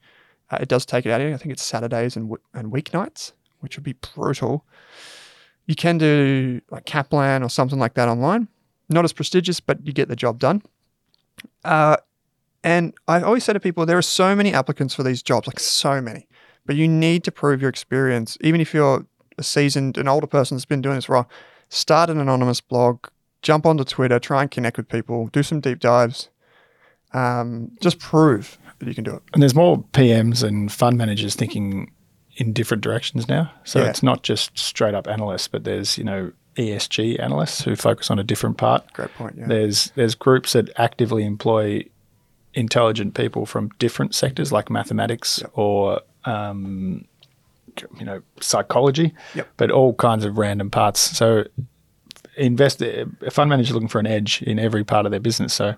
Uh, it does take it out of. I think it's Saturdays and w- and weeknights, which would be brutal. You can do like Kaplan or something like that online. Not as prestigious, but you get the job done. Uh, and I always say to people, there are so many applicants for these jobs, like so many, but you need to prove your experience. Even if you're a seasoned, an older person that's been doing this for a while, start an anonymous blog, jump onto Twitter, try and connect with people, do some deep dives. Um, just prove that you can do it. And there's more PMs and fund managers thinking in different directions now. So Yeah. it's not just straight up analysts, but there's, you know, ESG analysts who focus on a different part. Great point. Yeah. There's there's groups that actively employ intelligent people from different sectors like mathematics or um, you know psychology, Yep. but all kinds of random parts. So invest a fund manager looking for an edge in every part of their business. So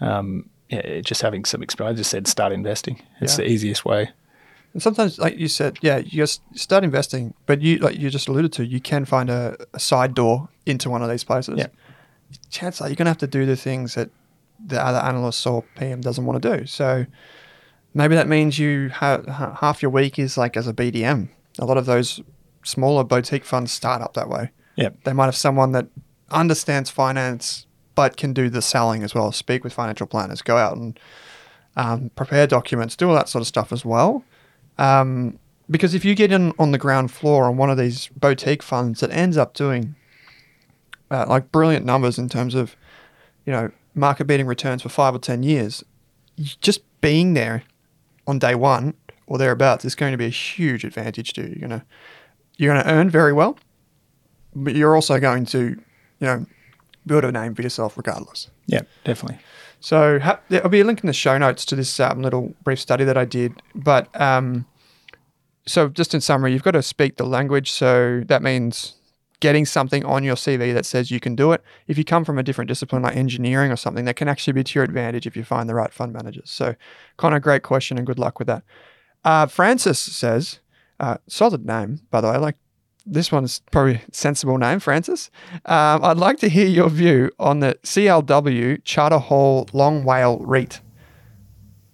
um, yeah, just having some experience. I just said start investing. It's Yeah. the easiest way. And sometimes, like you said, yeah, you just start investing, but you, like you just alluded to, you can find a, a side door into one of these places. Yeah. Chances are you're going to have to do the things that the other analyst or PM doesn't want to do. So maybe that means you have half your week is like as a BDM. A lot of those smaller boutique funds start up that way. Yeah. They might have someone that understands finance but can do the selling as well. Speak with financial planners, go out and um, prepare documents, do all that sort of stuff as well. Um, because if you get in on the ground floor on one of these boutique funds that ends up doing uh, like brilliant numbers in terms of, you know, market beating returns for five or 10 years, just being there on day one or thereabouts is going to be a huge advantage to you. You're going to, you're going to earn very well, but you're also going to, you know, build a name for yourself regardless. Yeah, definitely. So ha- there'll be a link in the show notes to this um, little brief study that I did. But um, so just in summary, you've got to speak the language. So that means getting something on your CV that says you can do it. If you come from a different discipline like engineering or something, that can actually be to your advantage if you find the right fund managers. So, Connor, great question and good luck with that. Uh, Francis says, uh, solid name, by the way. Like this one's probably a sensible name, Francis. Um, I'd like to hear your view on the CLW Charter Hall Long WALE REIT.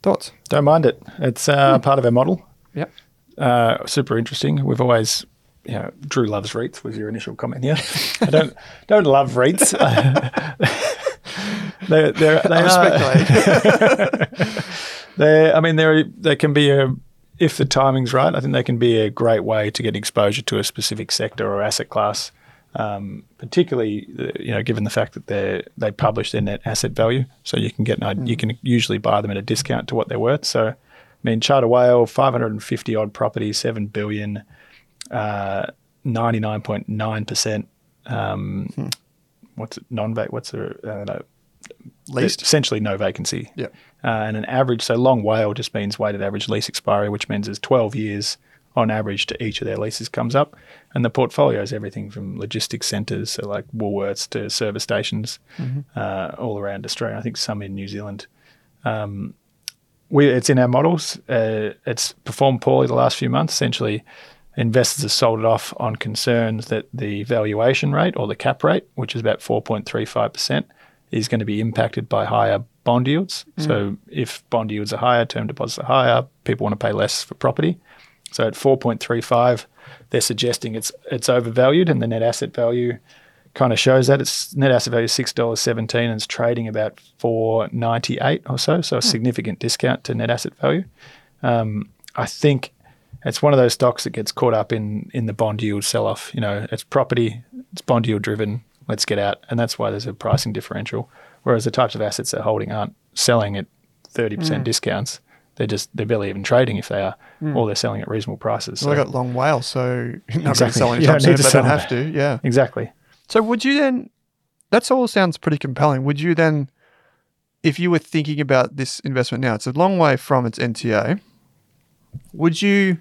Thoughts? Don't mind it. It's uh, part of our model. Yep. Uh, super interesting. We've always, you know, Drew loves REITs. Was your initial comment here? I don't [laughs] don't love REITs. [laughs] they're, they're, they are, [laughs] they I mean, they they can be a if the timing's right. I think they can be a great way to get exposure to a specific sector or asset class. Um, particularly, uh, you know, given the fact that they they publish their net asset value, so you can get an, id- you can usually buy them at a discount to what they're worth. So, I mean, Charter Whale, five hundred and fifty odd properties, seven billion, ninety nine point nine percent. Um, What's it, non What's the Least. essentially no vacancy. Yep. Uh, and an average, so long WALE just means weighted average lease expiry, which means there's 12 years on average to each of their leases comes up. And the portfolio is everything from logistics centres, so like Woolworths to service stations uh, all around Australia. I think some in New Zealand. Um, we, it's in our models. Uh, it's performed poorly the last few months. Essentially, investors have sold it off on concerns that the valuation rate or the cap rate, which is about 4.35%, is going to be impacted by higher bond yields. So if bond yields are higher, term deposits are higher, people want to pay less for property. So at 4.35, they're suggesting it's it's overvalued, and the net asset value kind of shows that its net asset value is six dollars seventeen, and it's trading about four ninety eight or so. So a significant discount to net asset value. Um, I think it's one of those stocks that gets caught up in in the bond yield sell off. You know, it's property, it's bond yield driven. Let's get out, and that's why there's a pricing differential. Whereas the types of assets they're holding aren't selling at thirty percent mm. discounts. They're just they're barely even trading if they are, mm. or they're selling at reasonable prices. Well, I So- got long whale, so [laughs] not going to Exactly. sell You anytime don't need to they sell don't them. have to. Yeah. exactly. So would you then? That's all sounds pretty compelling. Would you then, if you were thinking about this investment now, it's a long way from its NTA. Would you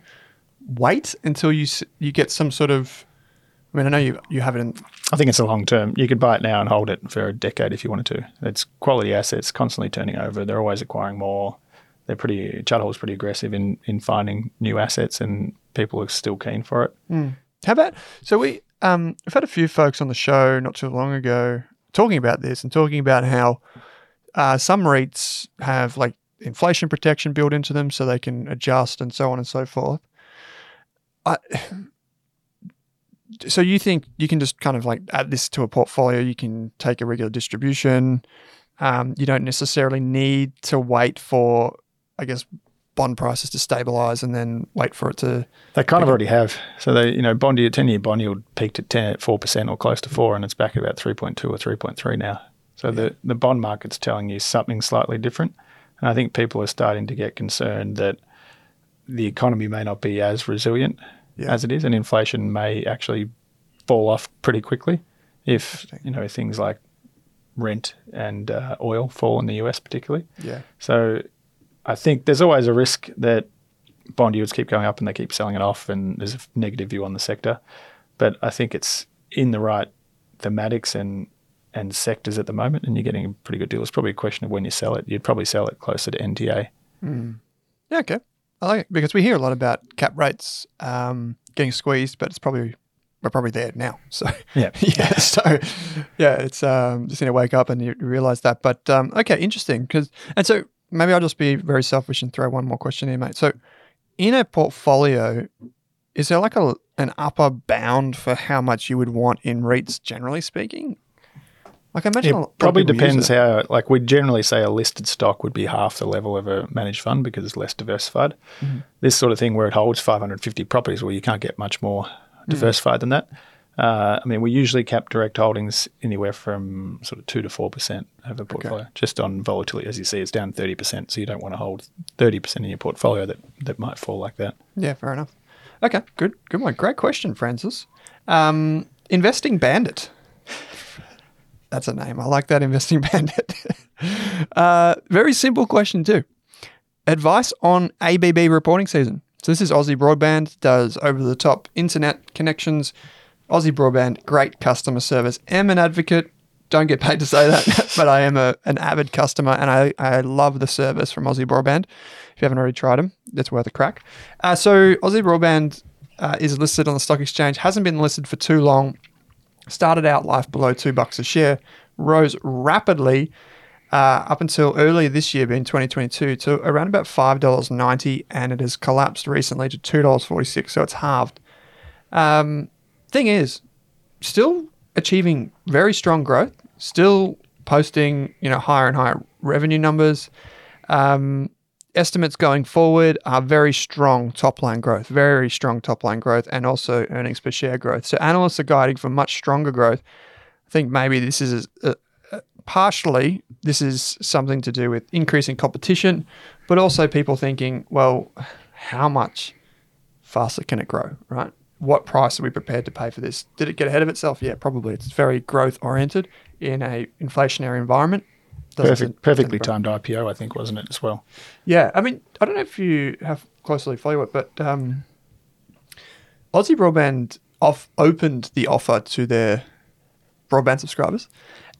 wait until you you get some sort of? I mean, I know you you have it in. I think it's a long term. You could buy it now and hold it for a decade if you wanted to. It's quality assets, constantly turning over. They're always acquiring more. They're pretty. Hall's pretty aggressive in in finding new assets, and people are still keen for it. How about so we um we've had a few folks on the show not too long ago talking about this and talking about how uh, some REITs have like inflation protection built into them so they can adjust and so on and so forth. I, so you think you can just kind of like add this to a portfolio? You can take a regular distribution. Um, you don't necessarily need to wait for, I guess, bond prices to stabilize and then wait for it to. They kind of already have. So they, you know, bond yield, ten year bond yield peaked at 10 at 4% or close to four, and it's back at about three point two or three point three now. So yeah. the the bond market's telling you something slightly different, and I think people are starting to get concerned that the economy may not be as resilient yeah. as it is, and inflation may actually fall off pretty quickly if you know things like rent and uh, oil fall in the US particularly. Yeah. So I think there's always a risk that bond yields keep going up and they keep selling it off, and there's a negative view on the sector. But I think it's in the right thematics and and sectors at the moment, and you're getting a pretty good deal. It's probably a question of when you sell it. You'd probably sell it closer to NTA. Mm. Yeah, okay. I like it because we hear a lot about cap rates um, getting squeezed, but it's probably we're probably there now. [laughs] So [laughs] yeah, yeah. So yeah, it's um, just going to wake up and you realize that. But um, okay, interesting. Because and so maybe I'll just be very selfish and throw one more question in, mate. So in a portfolio, is there like a an upper bound for how much you would want in REITs, generally speaking? Like I imagine, it probably depends how. Like we generally say, a listed stock would be half the level of a managed fund because it's less diversified. Mm-hmm. This sort of thing where it holds 550 properties, well, you can't get much more mm. diversified mm-hmm. than that. Uh, I mean, we usually cap direct holdings anywhere from sort of two to four percent of a portfolio, okay. just on volatility. As you see, it's down thirty percent, so you don't want to hold thirty percent in your portfolio that that might fall like that. Yeah, fair enough. Okay, good, good one. Great question, Francis. Um, investing Bandit. That's a name. I like that investing [laughs] bandit. uh, very simple question, too. Advice on ABB reporting season. So, this is Aussie Broadband, does over the top internet connections. Aussie Broadband, great customer service. Am an advocate. Don't get paid to say that, [laughs] but I am a, an avid customer and I, I love the service from Aussie Broadband. If you haven't already tried them, it's worth a crack. Uh, so, Aussie Broadband uh, is listed on the stock exchange, hasn't been listed for too long started out life below two bucks a share, rose rapidly uh, up until earlier this year, being 2022, to around about $5.90, and it has collapsed recently to $2.46, so it's halved. Um, thing is, still achieving very strong growth, still posting you know higher and higher revenue numbers. Um, estimates going forward are very strong top line growth, very strong top line growth, and also earnings per share growth. So analysts are guiding for much stronger growth. I think maybe this is a, a, partially this is something to do with increasing competition, but also people thinking, well, how much faster can it grow, right? What price are we prepared to pay for this? Did it get ahead of itself? Yeah, probably. It's very growth oriented in a inflationary environment. Perfect, perfectly timed IPO, I think, wasn't it as well? Yeah, I mean, I don't know if you have closely follow it, but um, Aussie Broadband off opened the offer to their broadband subscribers,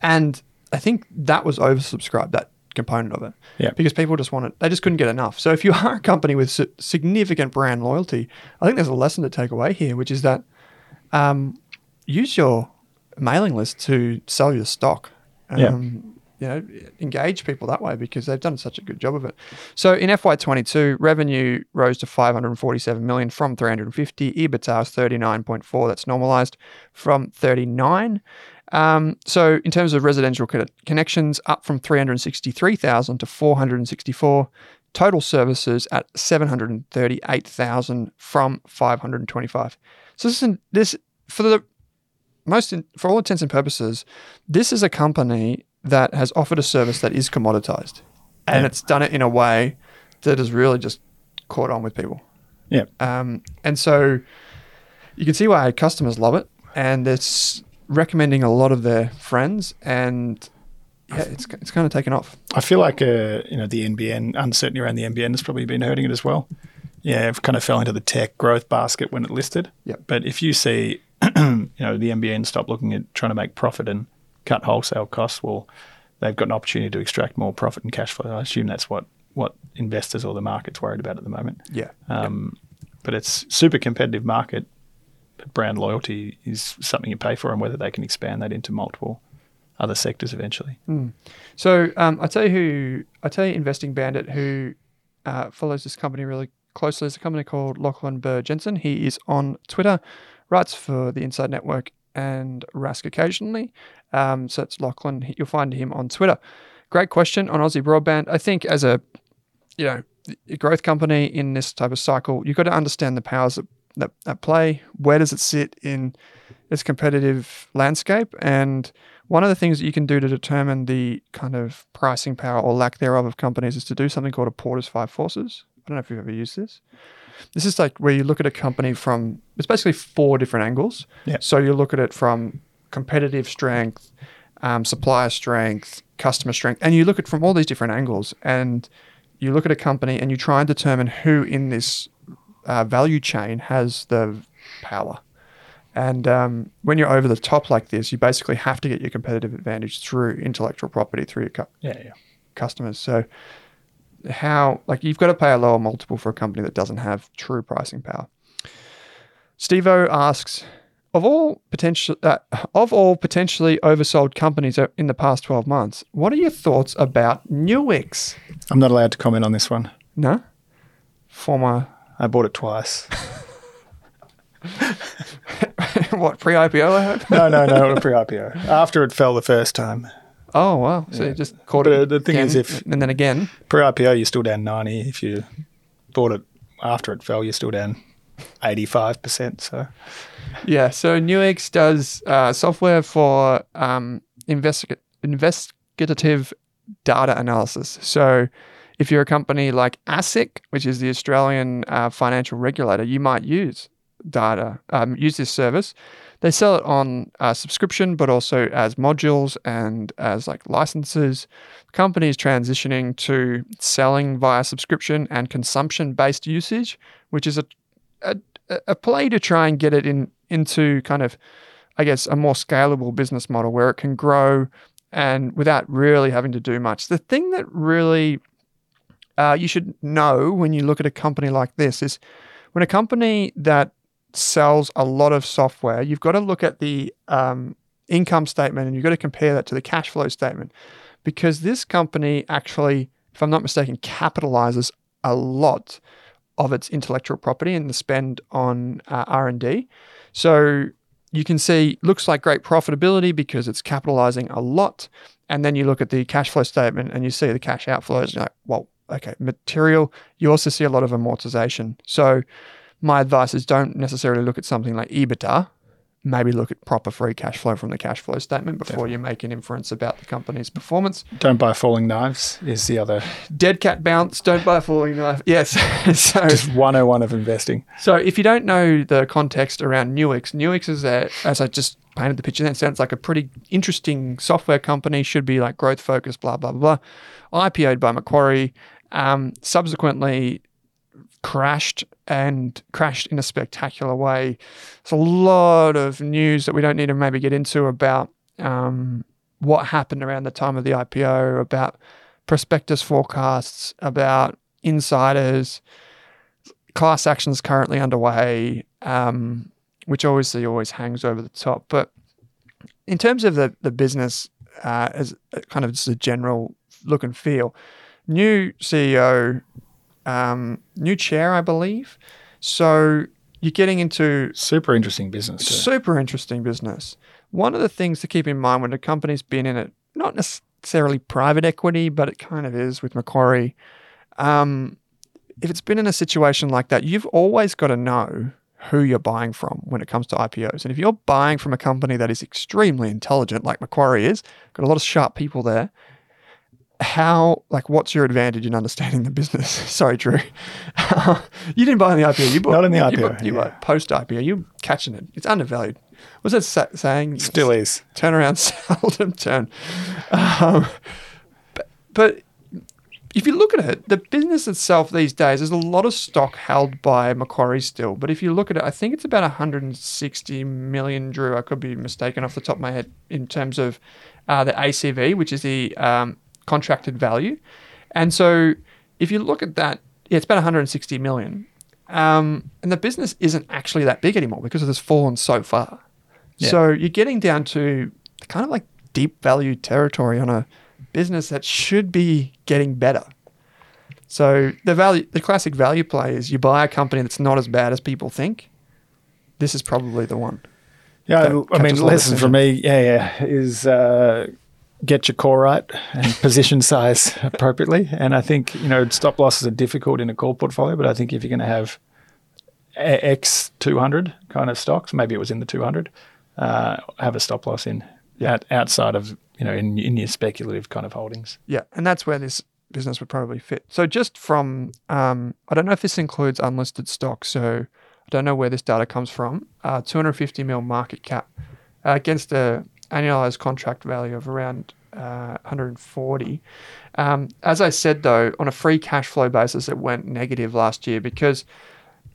and I think that was oversubscribed. That component of it, yeah, because people just wanted, they just couldn't get enough. So if you [laughs] are a company with significant brand loyalty, I think there's a lesson to take away here, which is that um, use your mailing list to sell your stock. Um, yeah you know, engage people that way because they've done such a good job of it. So in FY22, revenue rose to 547 million from 350. EBITDA is 39.4. That's normalized from 39. Um, so in terms of residential connections, up from 363,000 to 464. Total services at 738,000 from 525. So this, is, this for the most for all intents and purposes, this is a company that has offered a service that is commoditized, and yeah. it's done it in a way that has really just caught on with people. Yeah. Um, and so you can see why customers love it, and it's recommending a lot of their friends, and yeah, it's it's kind of taken off. I feel like uh, you know the NBN uncertainty around the NBN has probably been hurting it as well. Yeah, it kind of fell into the tech growth basket when it listed. Yeah. But if you see, [clears throat] you know, the NBN stop looking at trying to make profit and cut wholesale costs, well, they've got an opportunity to extract more profit and cash flow. I assume that's what, what investors or the market's worried about at the moment. Yeah. Um, But it's super competitive market. But brand loyalty is something you pay for, and whether they can expand that into multiple other sectors eventually. So um, I tell you who I tell you Investing Bandit who uh, follows this company really closely is a company called Lachlan Burr Jensen. He is on Twitter, writes for the Inside Network and Rask occasionally. Um, so it's Lachlan. You'll find him on Twitter. Great question on Aussie Broadband. I think as a you know a growth company in this type of cycle, you've got to understand the powers that, that, that play. Where does it sit in its competitive landscape? And one of the things that you can do to determine the kind of pricing power or lack thereof of companies is to do something called a Porter's Five Forces. I don't know if you've ever used this. This is like where you look at a company from, it's basically four different angles. Yeah. So you look at it from competitive strength, um, supplier strength, customer strength, and you look at it from all these different angles. And you look at a company and you try and determine who in this uh, value chain has the power. And um, when you're over the top like this, you basically have to get your competitive advantage through intellectual property, through your cu- Yeah, yeah. customers. So, how, like, you've got to pay a lower multiple for a company that doesn't have true pricing power. Steve O asks, of all potential, uh, of all potentially oversold companies in the past 12 months, what are your thoughts about Nuix? I'm not allowed to comment on this one. No? Former, I bought it twice. [laughs] what, pre IPO, I hope? No, no, no, pre IPO. After it fell the first time. Oh, wow. So you just caught But, it. the thing again, is if- And then again. Pre IPO, you're still down 90. If you bought it after it fell, you're still down 85%. So, Yeah, so Nuix does uh, software for um, investiga- investigative data analysis. So if you're a company like ASIC, which is the Australian uh, financial regulator, you might use data, um, use this service. They sell it on uh, subscription, but also as modules and as like licenses. Companies transitioning to selling via subscription and consumption-based usage, which is a a, a play to try and get it in into kind of, I guess, a more scalable business model where it can grow and without really having to do much. The thing that really uh, you should know when you look at a company like this is when a company that sells a lot of software, you've got to look at the um, income statement and you've got to compare that to the cash flow statement because this company actually, if I'm not mistaken, capitalizes a lot of its intellectual property and the spend on uh, R&D. So you can see looks like great profitability because it's capitalizing a lot. And then you look at the cash flow statement and you see the cash outflows. And you're like, well, okay, material. You also see a lot of amortization. So my advice is don't necessarily look at something like EBITDA. Maybe look at proper free cash flow from the cash flow statement before you make an inference about the company's performance. don't buy falling knives is the other Dead cat bounce, don't buy a falling knife. [laughs] Yes. so just 101 of investing. So if you don't know the context around Nuix, Nuix is a, as I just painted the picture, that sounds like a pretty interesting software company, should be like growth focused, blah, blah, blah. IPO'd by Macquarie, um, subsequently crashed and crashed in a spectacular way. There's a lot of news that we don't need to maybe get into about um, what happened around the time of the IPO, about prospectus forecasts, about insiders class actions currently underway, um, which obviously always hangs over the top. But in terms of the, the business, uh, as kind of just a general look and feel, new CEO, um, new chair, I believe. So you're getting into Super interesting business. too. super interesting business. One of the things to keep in mind when a company's been in it, not necessarily private equity, but it kind of is with Macquarie. Um, if it's been in a situation like that, you've always got to know who you're buying from when it comes to IPOs. And if you're buying from a company that is extremely intelligent, like Macquarie is, got a lot of sharp people there, how like what's your advantage in understanding the business? [laughs] Sorry, Drew. [laughs] you didn't buy in the IPO. You bought Not in the You IPO, bought, you yeah. bought post IPO. You catching it? It's undervalued. What's that sa- saying? Still is. turn around [laughs] seldom turn. Um, but, but if you look at it, the business itself these days, there's a lot of stock held by Macquarie still. But if you look at it, I think it's about 160 million, Drew. I could be mistaken off the top of my head in terms of uh, the ACV, which is the um, contracted value. And so if you look at that, yeah, it's about 160 million. Um, and the business isn't actually that big anymore because it has fallen so far. Yeah. So you're getting down to kind of like deep value territory on a business that should be getting better. So the value, the classic value play is you buy a company that's not as bad as people think. This is probably the one. Yeah, I mean, captures a lot of lesson for me, yeah, yeah, is uh, get your core right and [laughs] position size appropriately. And I think you know stop losses are difficult in a core portfolio, but I think if you're going to have X 200 kind of stocks, maybe it was in the two hundred, uh, have a stop loss in out, outside of you know in, in your speculative kind of holdings. Yeah, and that's where this business would probably fit. So just from, um, I don't know if this includes unlisted stocks. So I don't know where this data comes from. Uh, 250 mil market cap uh, against a annualized contract value of around uh, 140. Um, as I said though, on a free cash flow basis, it went negative last year because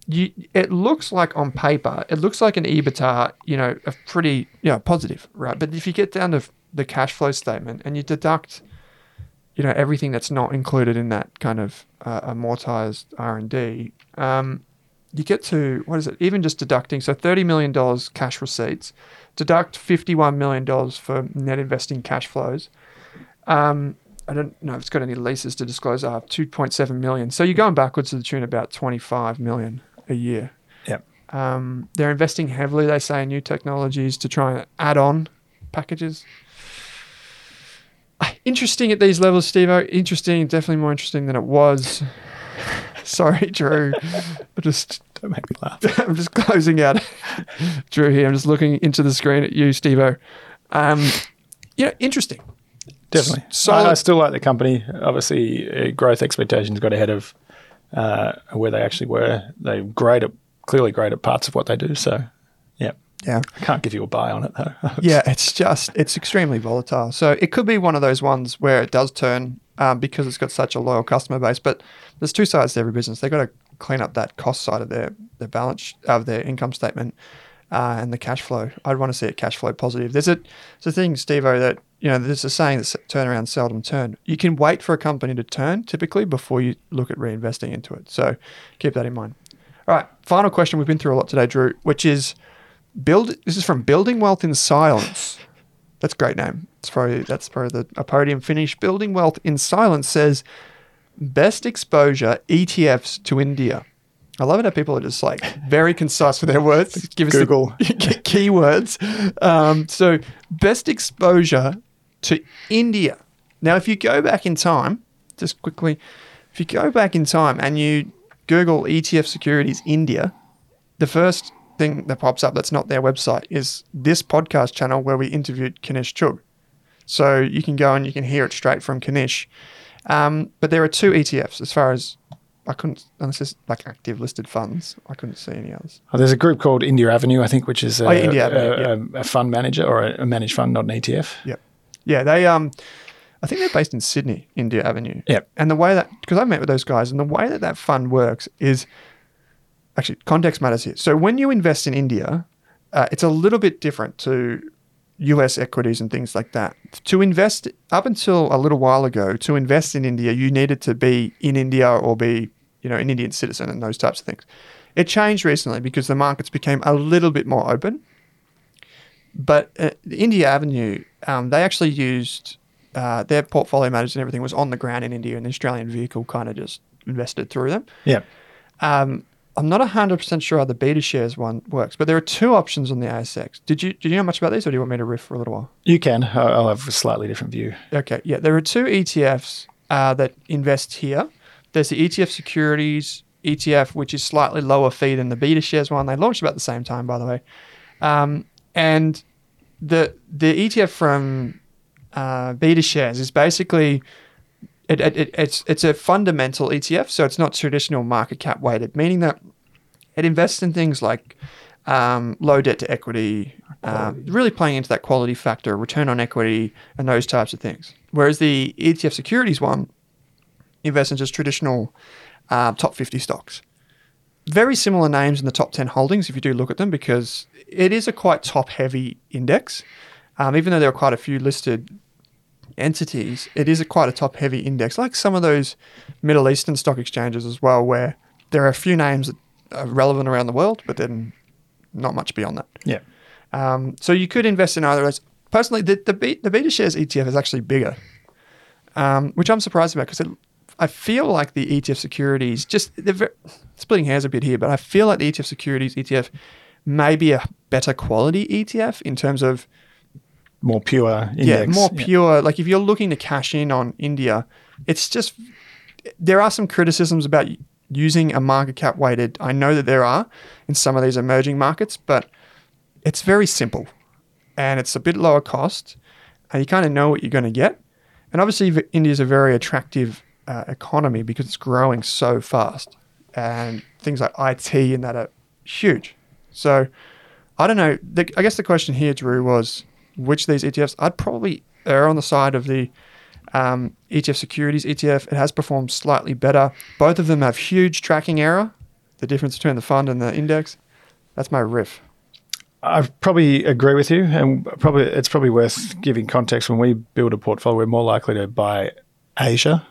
you, it looks like on paper, it looks like an EBITDA, you know, a pretty, you know, positive, right? But if you get down to the cash flow statement and you deduct, you know, everything that's not included in that kind of uh, amortized R and D, um, you get to what is it? Even just deducting, so thirty million dollars cash receipts, deduct fifty-one million dollars for net investing cash flows. Um, I don't know if it's got any leases to disclose. I have two point seven million. So you're going backwards to the tune of about twenty-five million a year. Yep. Um, they're investing heavily, they say, in new technologies to try and add on packages. Interesting at these levels, Steve. Interesting, definitely more interesting than it was. [laughs] Sorry, Drew. [laughs] I just [laughs] Don't make me laugh. [laughs] I'm just closing out [laughs] Drew here. I'm just looking into the screen at you, Steve. Um, yeah, interesting. Definitely. So- I, I still like the company. Obviously, uh, growth expectations got ahead of uh, where they actually were. They're great at clearly great at parts of what they do. So, yeah, Yeah. I can't give you a buy on it though. Yeah, it's just it's extremely volatile. So it could be one of those ones where it does turn um, because it's got such a loyal customer base. But there's two sides to every business. They've got to clean up that cost side of their their balance of their income statement uh, and the cash flow. I'd want to see it cash flow positive. There's a there's a thing, Steve, that you know there's a saying that turnaround seldom turn. You can wait for a company to turn typically before you look at reinvesting into it. So keep that in mind. All right, final question. We've been through a lot today, Drew, which is build. This is from Building Wealth in Silence. That's a great name. It's probably that's probably the a podium finish. Building Wealth in Silence says best exposure ETFs to India. I love it how people are just like very concise with their words. [laughs] Give us the Google. [laughs] keywords. Um, so best exposure to India. Now, if you go back in time, just quickly, if you go back in time and you Google ETF securities India, the first thing that pops up that's not their website is this podcast channel where we interviewed Kanish Chugh. So you can go and you can hear it straight from Kanish. Um, but there are two ETFs as far as I couldn't, unless it's like active listed funds, I couldn't see any others. Oh, there's a group called India Avenue, I think, which is a, Oh, India Avenue, a, a, a fund manager or a, managed fund, not an ETF. Yep. Yeah, they um, I think they're based in Sydney, India Avenue. Yep. And the way that because I've met with those guys, and the way that that fund works is actually context matters here. So when you invest in India, uh, it's a little bit different to U.S. equities and things like that. To invest up until a little while ago, to invest in India, you needed to be in India or be you know an Indian citizen and those types of things. It changed recently because the markets became a little bit more open. But uh, India Avenue, um, they actually used uh, their portfolio managers and everything was on the ground in India, and the Australian vehicle kind of just invested through them. Yeah. Um, I'm not 100% sure how the beta shares one works, but there are two options on the ASX. Did you did you know much about these, or do you want me to riff for a little while? You can. I'll have a slightly different view. Okay, yeah, there are two ETFs uh, that invest here. There's the ETF securities ETF, which is slightly lower fee than the beta shares one. They launched about the same time, by the way. Um, and the the ETF from uh, beta shares is basically it, it, it's it's a fundamental ETF, so it's not traditional market cap weighted, meaning that it invests in things like um, low debt to equity, um, really playing into that quality factor, return on equity, and those types of things. Whereas the ETF securities one invests in just traditional uh, top 50 stocks. Very similar names in the top 10 holdings if you do look at them, because it is a quite top heavy index. Um, even though there are quite a few listed entities, it is a quite a top heavy index, like some of those Middle Eastern stock exchanges as well, where there are a few names that relevant around the world, but then not much beyond that. Yeah. Um, so you could invest in either of those. personally, the the, B, the Beta Shares ETF is actually bigger, um, which I'm surprised about because I feel like the ETF securities just they're very, splitting hairs a bit here, but I feel like the ETF securities ETF may be a better quality ETF in terms of more pure index. yeah, more pure. Like if you're looking to cash in on India, it's just there are some criticisms about using a market cap weighted. I know that there are in some of these emerging markets, but it's very simple and it's a bit lower cost, and you kind of know what you're going to get. And obviously, India is a very attractive uh, economy because it's growing so fast, and things like IT and that are huge. So, I don't know. The, I guess the question here, Drew, was which of these ETFs? I'd probably err on the side of the um, ETF securities ETF. It has performed slightly better. Both of them have huge tracking error. The difference between the fund and the index. That's my riff. I probably agree with you, and probably it's probably worth giving context. When we build a portfolio, we're more likely to buy Asia,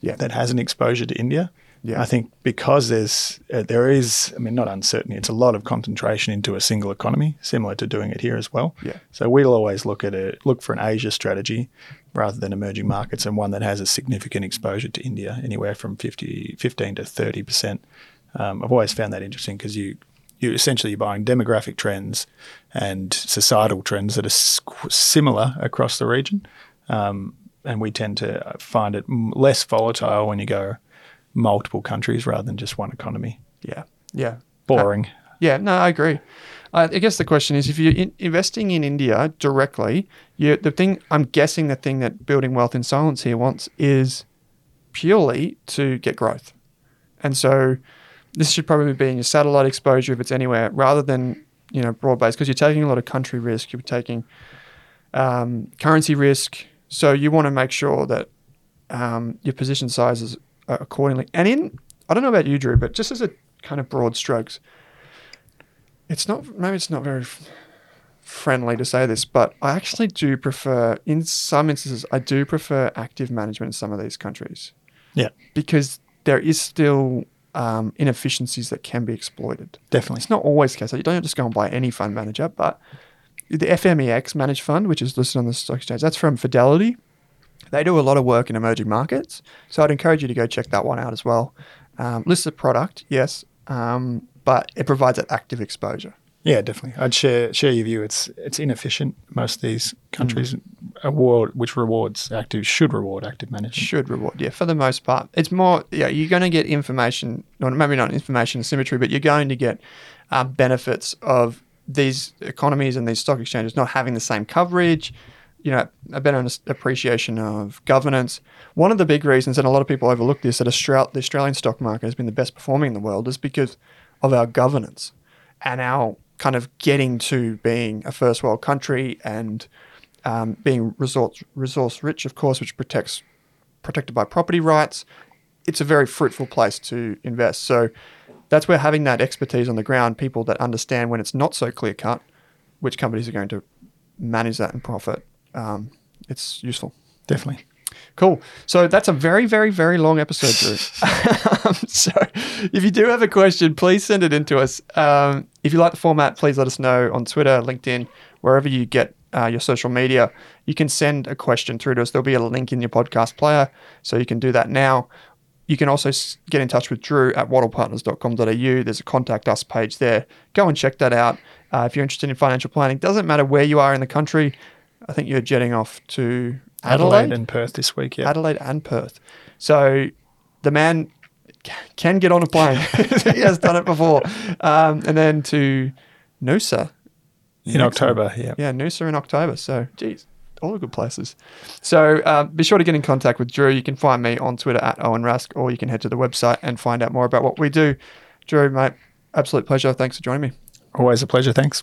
Yeah. that has an exposure to India. Yeah. I think because there's uh, there is, I mean, not uncertainty. It's a lot of concentration into a single economy, similar to doing it here as well. Yeah. So we'll always look at a look for an Asia strategy rather than emerging markets, and one that has a significant exposure to India, anywhere from 50, 15 to thirty percent. Um, I've always found that interesting because you you essentially you're buying demographic trends and societal trends that are similar across the region, um, and we tend to find it m- less volatile when you go multiple countries rather than just one economy. Yeah. Yeah. Boring. Yeah, no, I agree. I I guess the question is, if you're in, investing in India directly, you the thing I'm guessing the thing that building wealth in silence here wants is purely to get growth, and so this should probably be in your satellite exposure if it's anywhere, rather than you know broad based because you're taking a lot of country risk, you're taking um, currency risk, so you want to make sure that um, your position sizes are accordingly. And in I don't know about you, Drew, but just as a kind of broad strokes, it's not maybe it's not very f- friendly to say this, but I actually do prefer in some instances I do prefer active management in some of these countries Yeah, because there is still um, inefficiencies that can be exploited. definitely. It's not always the case. You don't just go and buy any fund manager, but the FMEX managed fund, which is listed on the stock exchange, that's from Fidelity. They do a lot of work in emerging markets, so I'd encourage you to go check that one out as well. Um, listed product, yes, um, but it provides that active exposure. Yeah, definitely. I'd share share your view. It's it's inefficient. Most of these countries award which rewards active should reward active management. Should reward, yeah, for the most part. It's more, yeah, you're going to get information, or maybe not information symmetry, but you're going to get um, benefits of these economies and these stock exchanges not having the same coverage, you know, a better appreciation of governance. One of the big reasons, and a lot of people overlook this, that Austral- the Australian stock market has been the best performing in the world is because of our governance and our kind of getting to being a first world country and um, being resource resource rich, of course, which protects protected by property rights. It's a very fruitful place to invest. So that's where having that expertise on the ground, people that understand when it's not so clear cut, which companies are going to manage that and profit, um, it's useful. Definitely. Cool. So that's a very, very, very long episode, Drew. [laughs] [laughs] um, so if you do have a question, please send it in to us. Um, if you like the format, please let us know on Twitter, LinkedIn, wherever you get uh, your social media. You can send a question through to us. There'll be a link in your podcast player, so you can do that now. You can also get in touch with Drew at wattlepartners.com.au. There's a contact us page there. Go and check that out. Uh, if you're interested in financial planning, doesn't matter where you are in the country. I think you're jetting off to Adelaide, Adelaide and Perth this week. Yeah. Adelaide and Perth. So the man can get on a plane. [laughs] [laughs] he has done it before. Um, and then to Noosa. in October. Yeah. Yeah, Noosa in October. So, geez, all the good places. So uh, be sure to get in contact with Drew. You can find me on Twitter at Owen Rask, or you can head to the website and find out more about what we do. Drew, mate, absolute pleasure. Thanks for joining me. Always a pleasure. Thanks.